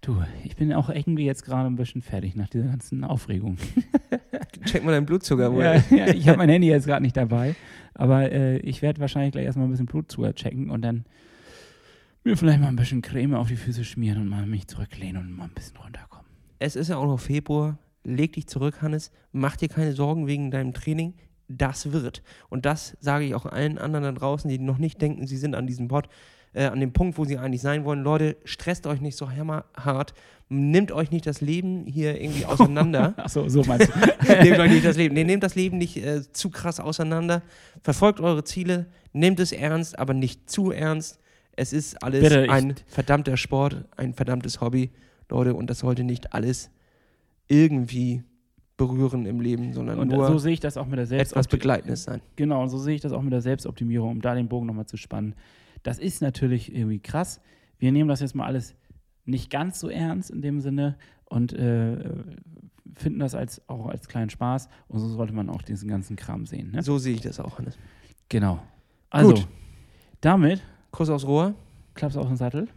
Du, ich bin auch irgendwie jetzt gerade ein bisschen fertig nach dieser ganzen Aufregung. <laughs> Check mal deinen Blutzucker. Ja, wohl. ja, ich habe <laughs> mein Handy jetzt gerade nicht dabei, aber äh, ich werde wahrscheinlich gleich erstmal ein bisschen Blutzucker checken und dann mir vielleicht mal ein bisschen Creme auf die Füße schmieren und mal mich zurücklehnen und mal ein bisschen runterkommen. Es ist ja auch noch Februar. Leg dich zurück, Hannes. Mach dir keine Sorgen wegen deinem Training. Das wird. Und das sage ich auch allen anderen da draußen, die noch nicht denken, sie sind an diesem Pod, äh, an dem Punkt, wo sie eigentlich sein wollen. Leute, stresst euch nicht so hammerhart. Nehmt euch nicht das Leben hier irgendwie auseinander. <laughs> Achso, so meinst du. <laughs> nehmt euch nicht das Leben. Nee, nehmt das Leben nicht äh, zu krass auseinander. Verfolgt eure Ziele, nehmt es ernst, aber nicht zu ernst. Es ist alles Bitte, ein verdammter Sport, ein verdammtes Hobby, Leute, und das sollte nicht alles irgendwie berühren im Leben, sondern Und nur so sehe ich das auch mit der etwas Selbstoptimierung. Begleitendes sein. Genau, und so sehe ich das auch mit der Selbstoptimierung, um da den Bogen nochmal zu spannen. Das ist natürlich irgendwie krass. Wir nehmen das jetzt mal alles nicht ganz so ernst in dem Sinne und äh, finden das als, auch als kleinen Spaß. Und so sollte man auch diesen ganzen Kram sehen. Ne? So sehe ich das auch, Hannes. Genau. Also, Gut. damit Kuss aufs Rohr. klappst du auf den Sattel.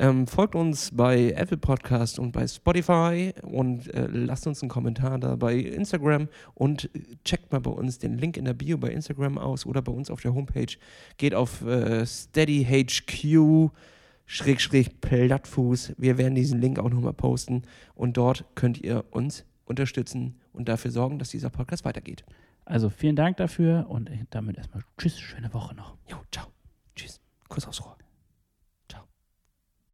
Ähm, folgt uns bei Apple Podcast und bei Spotify und äh, lasst uns einen Kommentar da bei Instagram und checkt mal bei uns den Link in der Bio bei Instagram aus oder bei uns auf der Homepage. Geht auf äh, SteadyHQ. Plattfuß. Wir werden diesen Link auch nochmal posten und dort könnt ihr uns unterstützen und dafür sorgen, dass dieser Podcast weitergeht. Also vielen Dank dafür und damit erstmal Tschüss, schöne Woche noch. Jo, ciao. Tschüss. Kuss aufs Rohr.